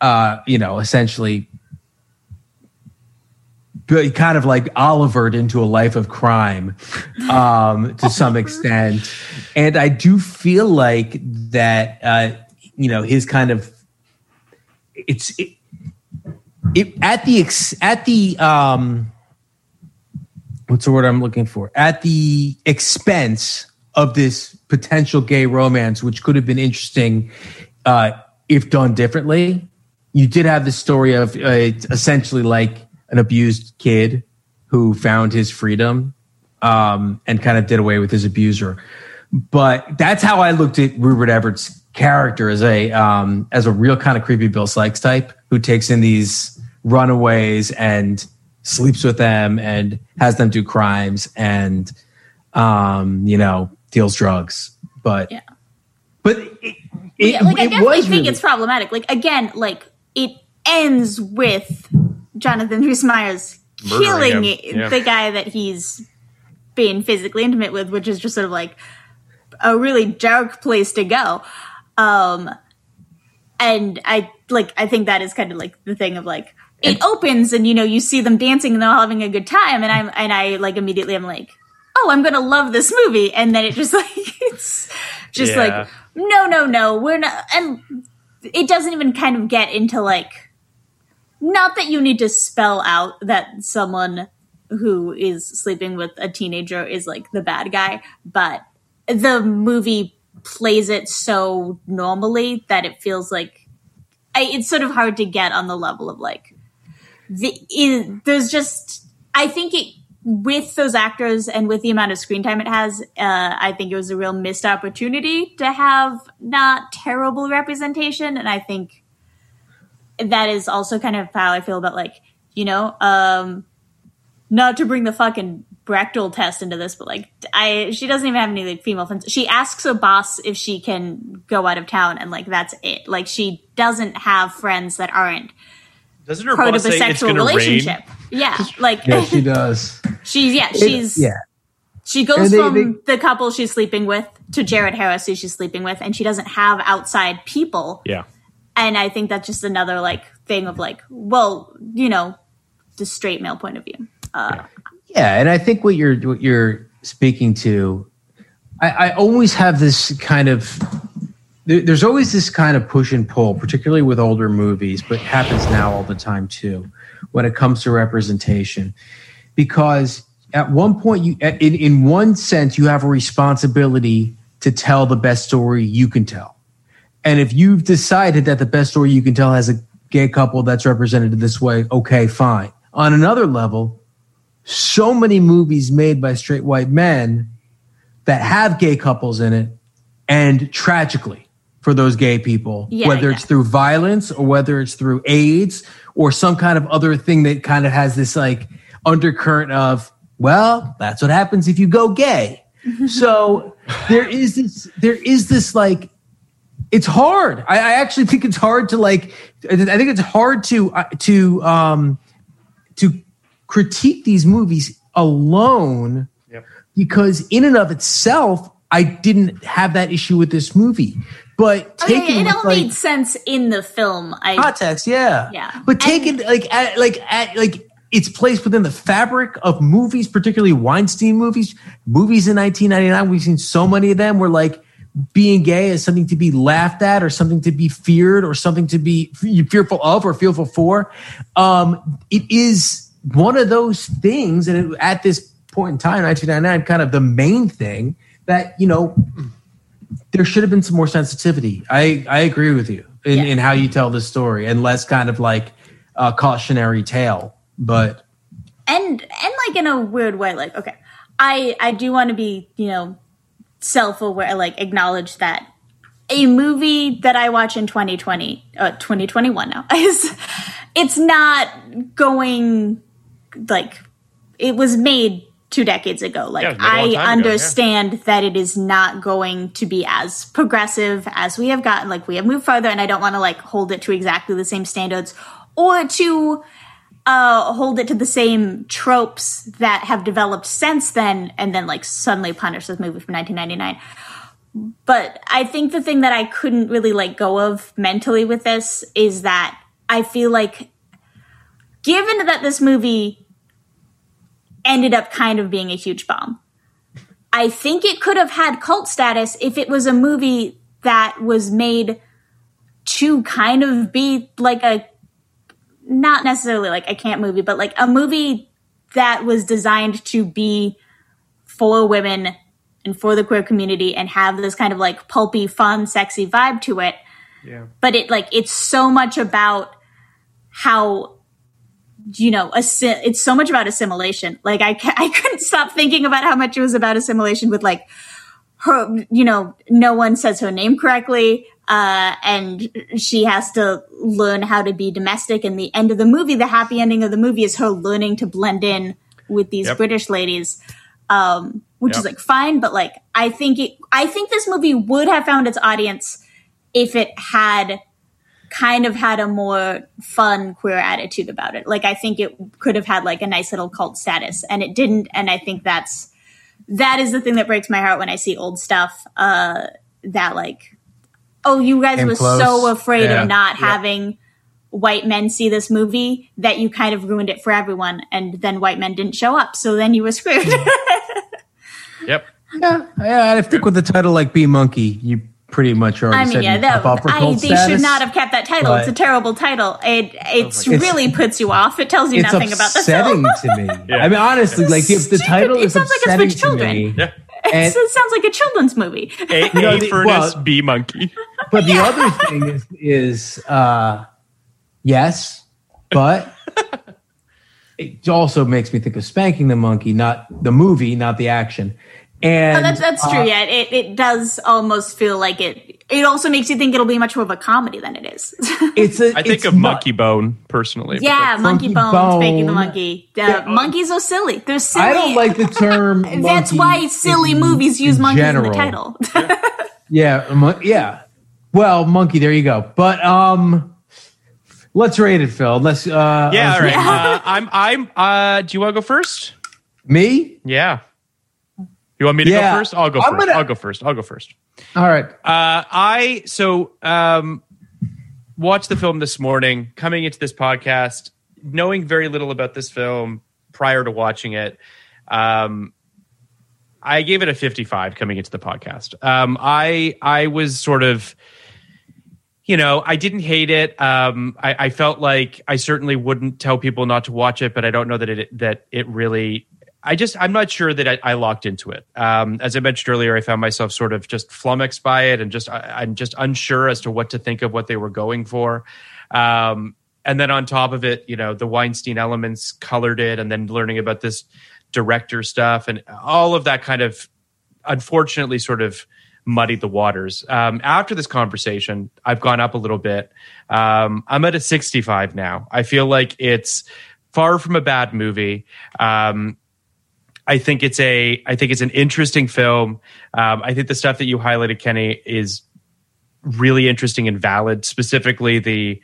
uh, you know, essentially kind of like Olivered into a life of crime um, to some extent. And I do feel like that, uh, you know, his kind of it's it, it at the ex, at the um, what's the word I'm looking for at the expense of this potential gay romance, which could have been interesting uh, if done differently. You did have the story of uh, essentially like an abused kid who found his freedom um, and kind of did away with his abuser. But that's how I looked at Rupert Everett's character as a um, as a real kind of creepy Bill Sikes type who takes in these runaways and sleeps with them and has them do crimes and um, you know deals drugs. But Yeah. but it, it, yeah, like I it definitely think really- it's problematic. Like again, like it ends with Jonathan Rhys Meyers killing yeah. the guy that he's being physically intimate with, which is just sort of like a really dark place to go. Um, and I like I think that is kind of like the thing of like it opens and you know you see them dancing and they're all having a good time and I'm and I like immediately I'm like oh I'm gonna love this movie and then it just like it's just Yeah. like no no no we're not and it doesn't even kind of get into like not that you need to spell out that someone who is sleeping with a teenager is like the bad guy but the movie plays it so normally that it feels like I, it's sort of hard to get on the level of like the i there's just I think it with those actors and with the amount of screen time it has, uh, I think it was a real missed opportunity to have not terrible representation, and I think that is also kind of how I feel about like you know, um, not to bring the fucking Bechdel test into this, but like I, she doesn't even have any like female friends. She asks her boss if she can go out of town, and like that's it. Like she doesn't have friends that aren't Doesn't her part boss of a say it's sexual going to relationship. rain? Yeah, like yeah, she does. she's yeah she's yeah. she goes they- from they- the couple she's sleeping with to Jared Harris who she's sleeping with, and she doesn't have outside people. Yeah. And I think that's just another like thing of like, well, you know, the straight male point of view. Uh, Yeah, and I think what you're what you're speaking to, I, I always have this kind of there, there's always this kind of push and pull, particularly with older movies, but happens now all the time too, when it comes to representation, because at one point you in in one sense you have a responsibility to tell the best story you can tell. And if you've decided that the best story you can tell has a gay couple that's represented this way, okay, fine. On another level, so many movies made by straight white men that have gay couples in it and tragically for those gay people, Yeah, whether yeah. it's through violence or whether it's through AIDS or some kind of other thing that kind of has this like undercurrent of, well, that's what happens if you go gay. so there is this, there is this like, it's hard. I, I actually think it's hard to like, I think it's hard to, uh, to, um, to critique these movies alone because in and of itself, I didn't have that issue with this movie. But Okay, it with, all like, made sense in the film. I context, yeah, Yeah. But taken like at, like at, like its place within the fabric of movies, particularly Weinstein movies, movies in 1999. We've seen so many of them where like being gay is something to be laughed at or something to be feared or something to be fearful of or fearful for. Um, it is one of those things, and it, at this point in time, 1999, kind of the main thing that you know there should have been some more sensitivity. I I agree with you in, in how you tell this story and less kind of like a cautionary tale. But and and like in a weird way like okay i i do want to be you know self-aware like acknowledge that a movie that i watch in 2020 uh 2021 now is it's not going like it was made two decades ago like Yeah, it was made a long i time ago, yeah. understand that it is not going to be as progressive as we have gotten like we have moved further and i don't want to like hold it to exactly the same standards or to uh, hold it to the same tropes that have developed since then, and then like suddenly punish this movie from 1999. But I think the thing that I couldn't really let go of mentally with this is that I feel like, given that this movie ended up kind of being a huge bomb, I think it could have had cult status if it was a movie that was made to kind of be like a not necessarily like a camp movie, but like a movie that was designed to be for women and for the queer community and have this kind of like pulpy, fun, sexy vibe to it. Yeah. But it like it's so much about how you know assi- it's so much about assimilation. Like I ca- I couldn't stop thinking about how much it was about assimilation with like her you know no one says her name correctly uh, and she has to learn how to be domestic. And the end of the movie the happy ending of the movie is her learning to blend in with these Yep. british ladies um, which is like fine. But like i think it i think this movie would have found its audience if it had kind of had a more fun queer attitude about it. Like i think it could have had like a nice little cult status. And it didn't. And i think that's that is the thing that breaks my heart when I see old stuff. Uh, that like, oh, you guys were so afraid Yeah. of not Yeah. having white men see this movie that you kind of ruined it for everyone, and then white men didn't show up, so then you were screwed. Mm. Yep. yeah, yeah, I think with the title like "B Monkey," you pretty much already I mean, said yeah, you that, pop for I, cult they status. should not have kept that title. it's a terrible title. It it's, It's- really puts you off. It tells you It's nothing about the upsetting film. to me. Yeah. I mean, honestly, like if the title It is sounds like it's for to children. me. Yeah. It's- it sounds like a children's movie. A, You know, a the- furnace, well- B monkey. But the other thing is, is uh, yes, but it also makes me think of spanking the monkey, not the movie, not the action. And Oh, that's that's true. uh, Yeah, it it does almost feel like it. It also makes you think it'll be much more of a comedy than it is. It's a. I think it's of not- Monkey Bone personally. yeah, that's- monkey Monkey bones, spanking the Bone. monkey. Uh, monkeys are silly. They're silly. I don't like the term. That's why silly in- movies use in monkeys general. in the title. Yeah, a yeah. Well, monkey. There you go. But um, let's rate it, Phil. Let's. Uh, yeah, let's all right. rate it. Uh, I'm. I'm. Uh, do you want to go first? Me? Yeah. You want me to Yeah. go first? I'll go 1st gonna- I'll go first. I'll go first. All right. Uh, I so um, watched the film this morning, coming into this podcast, knowing very little about this film prior to watching it. Um, I gave it a 55 coming into the podcast. Um, I I was sort of, you know, I didn't hate it. Um, I, I felt like I certainly wouldn't tell people not to watch it, but I don't know that it that it really I just I'm not sure that I, I locked into it. Um, as I mentioned earlier, I found myself sort of just flummoxed by it, and just I, I'm just unsure as to what to think of what they were going for. Um, and then on top of it, you know, the Weinstein elements colored it, and then learning about this director stuff and all of that kind of unfortunately sort of muddied the waters. Um, after this conversation, I've gone up a little bit. Um, I'm at a 65 now. I feel like it's far from a bad movie. Um, I think it's a I think it's an interesting film. Um, I think the stuff that you highlighted, Kenny, is really interesting and valid. Specifically, the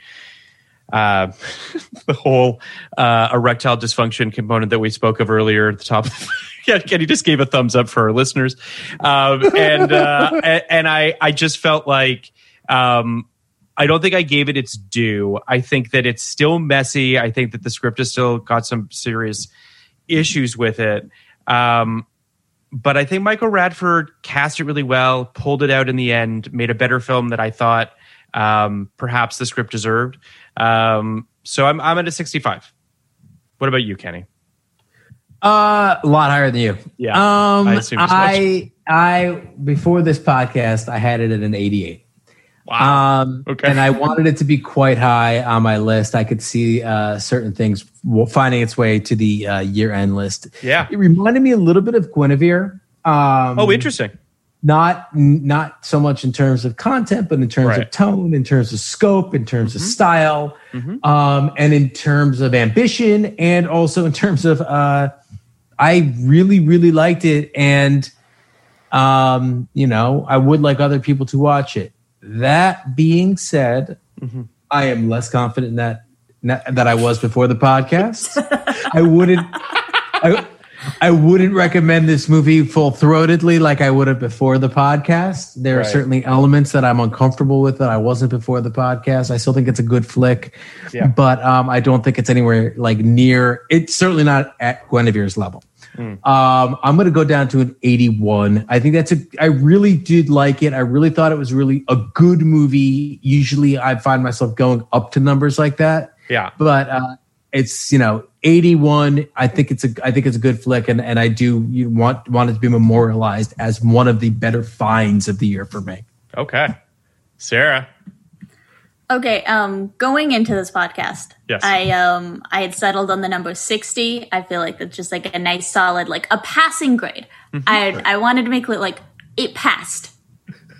uh, the whole uh, erectile dysfunction component that we spoke of earlier at the top. yeah, Kenny just gave a thumbs up for our listeners, um, and uh, and, I I just felt like. Um, I don't think I gave it its due. I think that it's still messy. I think that the script has still got some serious issues with it. Um, but I think Michael Radford cast it really well, pulled it out in the end, made a better film that I thought um, perhaps the script deserved. Um, so I'm I'm at a 65. What about you, Kenny? Uh, a lot higher than you. Yeah, Um, I I. I, before this podcast, I had it at an 88. Wow. Um, Okay. And I wanted it to be quite high on my list. I could see uh, certain things finding its way to the uh, year end list. Yeah. It reminded me a little bit of Guinevere. Um, Oh, interesting. not not so much in terms of content, but in terms Right. of tone, in terms of scope, in terms Mm-hmm. of style, um, and in terms of ambition, and also in terms of uh, I really really liked it, and um, you know I would like other people to watch it. That being said, Mm-hmm. I am less confident in that that I was before the podcast. I wouldn't. I, I wouldn't recommend this movie full throatedly like I would have before the podcast. There are certainly elements that I'm uncomfortable with that I wasn't before the podcast. I still think it's a good flick, Yeah. but um, I don't think it's anywhere like near. It's certainly not at Guinevere's level. Um, I'm going to go down to an 81. I think that's a. I really did like it. I really thought it was really a good movie. Usually, I find myself going up to numbers like that Yeah. but uh, it's you know 81 i think it's a i think it's a good flick and and i do you want want it to be memorialized as one of the better finds of the year for me Okay. Sarah. Okay, um, going into this podcast, Yes. I um I had settled on the number sixty. I feel like that's just like a nice solid, like a passing grade. Mm-hmm. I I wanted to make it like it passed,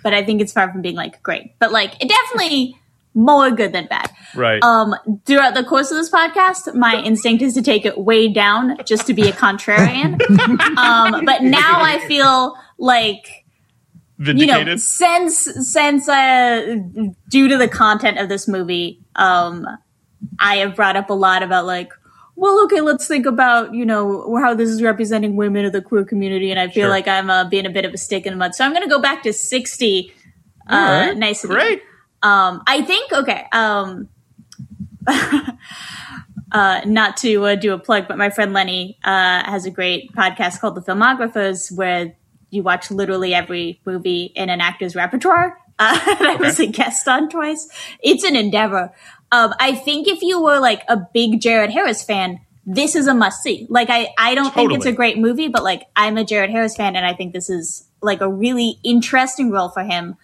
but I think it's far from being like great. But like it definitely more good than bad. Right. Um, throughout the course of this podcast, my instinct is to take it way down just to be a contrarian. um, but now I feel like you know, Vindicated. since since uh, due to the content of this movie, um, I have brought up a lot about like, well, okay, let's think about you know how this is representing women of the queer community, and I feel Sure. like I'm uh, being a bit of a stick in the mud. So I'm going to go back to sixty. Uh, right. nice, Great. Um, I think okay. Um, uh, not to uh, do a plug, but my friend Lenny uh, has a great podcast called The Filmographers, where you watch literally every movie in an actor's repertoire. Uh, and I was a guest on twice. It's an endeavor. Um, I think if you were like a big Jared Harris fan, this is a must see. Like I, I don't think it's a great movie, but like I'm a Jared Harris fan, and I think this is like a really interesting role for him.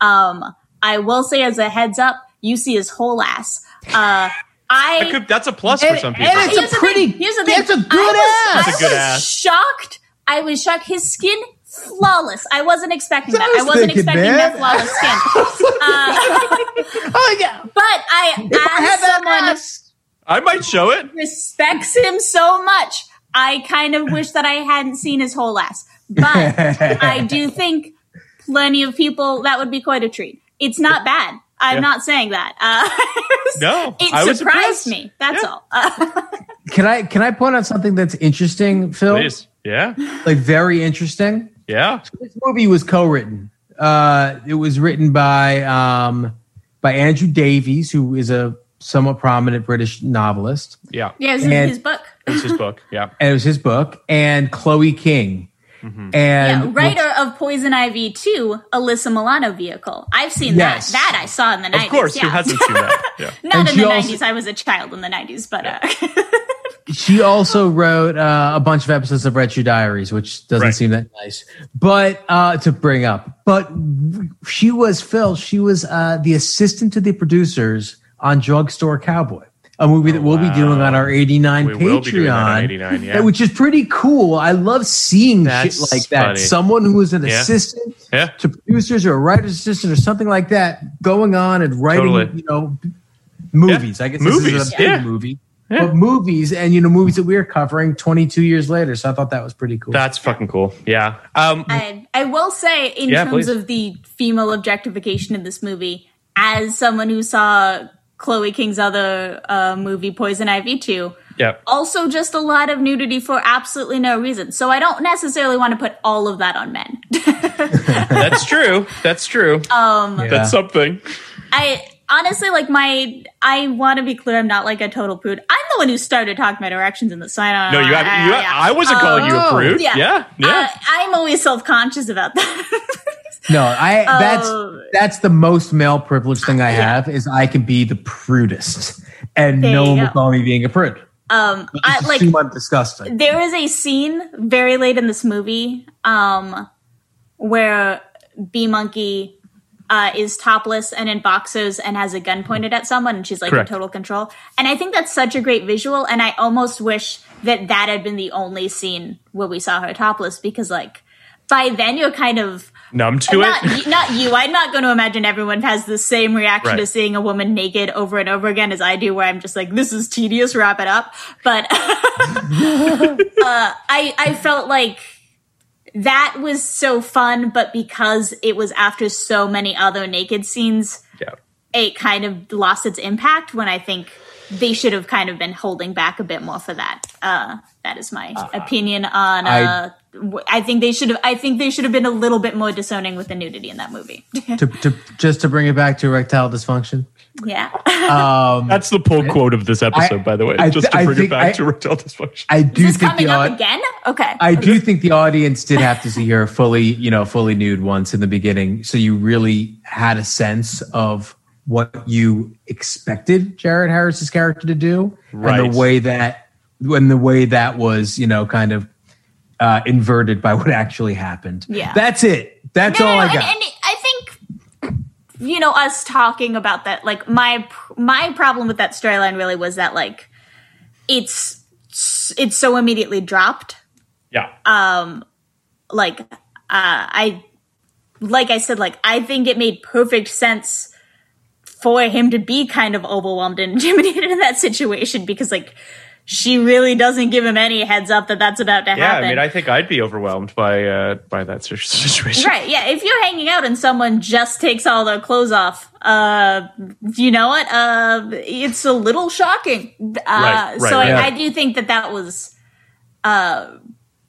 Um, I will say as a heads up, you see his whole ass. Uh, I That could, that's a plus for And- some and people. it's a Here's the pretty- thing. Here's the thing. that's a good I was, ass. I That's a good was ass. shocked. I was shocked. His skin flawless. I wasn't expecting that. what I I was wasn't thinking, expecting man. that flawless skin. Uh, oh yeah but I, if i had as that someone ass I might show it. respects him so much, I kind of wish that I hadn't seen his whole ass. But I do think plenty of people that would be quite a treat. It's not bad. I'm Yeah. not saying that. Uh, No, it I was surprised me. That's Yeah. all. Uh, can i can i point out something that's interesting phil Please. Yeah. like very interesting Yeah. this movie was co-written uh it was written by um by andrew davies who is a somewhat prominent british novelist Yeah. yeah, it was And- his book. It's his book. Yeah. and it was his book and chloe king Mm-hmm. and yeah, writer of Poison Ivy 2, Alyssa Milano vehicle. I've seen Yes. that. That I saw in the 90s. Of course, yeah. who hasn't seen that? Yeah. Not And in the also- 90s. I was a child in the 90s, but uh, she also wrote uh, a bunch of episodes of Red Shoe Diaries, which doesn't Right. seem that nice, but uh, to bring up. But she was Phil. She was uh, the assistant to the producers on Drugstore Cowboy, a movie that we'll be doing on our '89 Patreon, will be doing that on 89, yeah. which is pretty cool. I love seeing That's shit like that. funny. Someone who was an Yeah. assistant Yeah. to producers or a writer's assistant or something like that, going on and writing, Totally. you know, movies. I guess this is a big movie Yeah. but movies and you know movies that we are covering 22 years later so i thought that was pretty cool That's fucking cool. Yeah. Um, I, I will say, in Yeah, terms please. of the female objectification in this movie, as someone who saw Chloe King's other uh, movie, Poison Ivy 2, yeah. also just a lot of nudity for absolutely no reason. So I don't necessarily want to put all of that on men. That's true. That's true. um, Yeah. That's something. I honestly like my. I want to be clear. I'm not like a total prude. I'm the one who started talking about erections in the sign. Off. No, you have. You have I wasn't calling you a prude. Yeah, Yeah. Yeah. Uh, I'm always self conscious about that. no i that's Oh. that's the most male privilege thing i have is i can be the prudest and There no you one go. will call me being a prude um, I like. i'm disgusting there is a scene very late in this movie um where B Monkey uh, is topless and in boxers and has a gun pointed at someone and she's like Correct. in total control and i think that's such a great visual and i almost wish that that had been the only scene where we saw her topless because like by then you're kind of Numb to not, it. not you. I'm not going to imagine everyone has the same reaction Right. to seeing a woman naked over and over again as I do, where I'm just like, this is tedious, wrap it up. But uh, I, I felt like that was so fun, but because it was after so many other naked scenes, Yeah. it kind of lost its impact when I think they should have kind of been holding back a bit more for that. Uh, that is my opinion on. I- Uh, w- I think they should have. I think they should have been a little bit more discerning with the nudity in that movie. to, to just to bring it back to erectile dysfunction yeah, um That's the pull quote of this episode, I- by the way. I just to I bring it back I- to erectile dysfunction. i do is this think coming the up again? Okay, I do think the audience did have to see her fully, you know, fully nude once in the beginning, so you really had a sense of what you expected Jared Harris's character to do, Right. and the way that, when the way that was, you know, kind of uh, inverted by what actually happened. Yeah. that's it. That's No, all no, I got. and I think you know us talking about that. Like my my problem with that storyline really was that like it's it's so immediately dropped. yeah. Um, like uh, I like I said, like I think it made perfect sense for him to be kind of overwhelmed and intimidated in that situation because like she really doesn't give him any heads up that that's about to yeah. happen. Yeah, I mean, I think I'd be overwhelmed by uh, by that situation. Right, yeah. If you're hanging out and someone just takes all their clothes off, uh, you know what? Uh, it's a little shocking. Uh, Right, right, so right. I, I do think that that was, uh,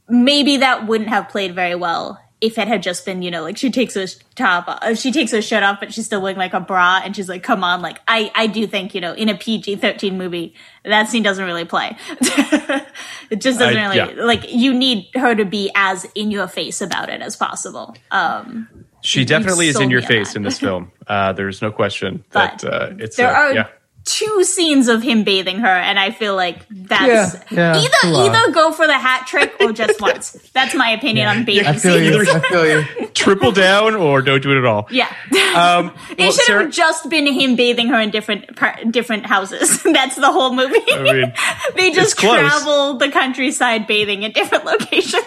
maybe that wouldn't have played very well if it had just been, you know, like she takes her top, uh, she takes her shirt off, but she's still wearing like a bra, and she's like, "Come on!" Like I, I do think, you know, in a PG-13 movie, that scene doesn't really play. it just doesn't I- really yeah. like. You need her to be as in your face about it as possible. Um, She definitely is in your face in this film. Uh, there's no question that uh, it's there uh, are yeah. Two scenes of him bathing her, and I feel like that's Yeah, yeah, either either go for the hat trick or just once. That's my opinion on bathing I feel you. I feel you. triple down or don't do it at all. Yeah. Um, It well, should Sarah- have just been him bathing her in different par- different houses. That's the whole movie. I mean, they just close. travel the countryside bathing in different locations.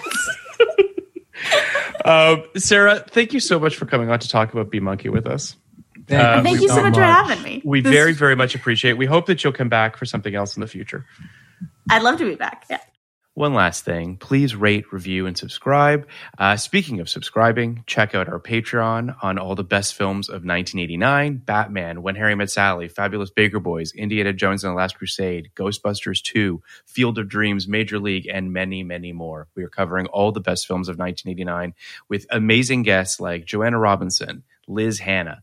Um, Sarah, thank you so much for coming on to talk about B Monkey with us. Thank, Thank you so much for having me. We This- very, very much appreciate it. We hope that you'll come back for something else in the future. I'd love to be back. Yeah. One last thing, please rate, review, and subscribe. Uh, speaking of subscribing, check out our Patreon on all the best films of 1989 Batman, When Harry Met Sally, Fabulous Baker Boys, Indiana Jones and the Last Crusade, Ghostbusters 2, Field of Dreams, Major League, and many, many more. We are covering all the best films of 1989 with amazing guests like Joanna Robinson, Liz Hannah,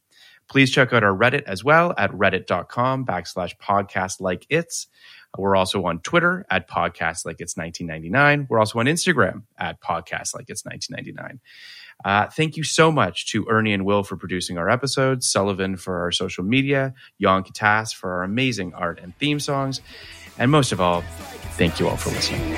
Please check out our Reddit as well at reddit.com backslash podcast like it's. We're also on Twitter at podcast like it's 1999. We're also on Instagram at podcast like it's 1999. Uh, thank you so much to Ernie and Will for producing our episodes, Sullivan for our social media, Jan Katas for our amazing art and theme songs, and most of all, thank you all for listening.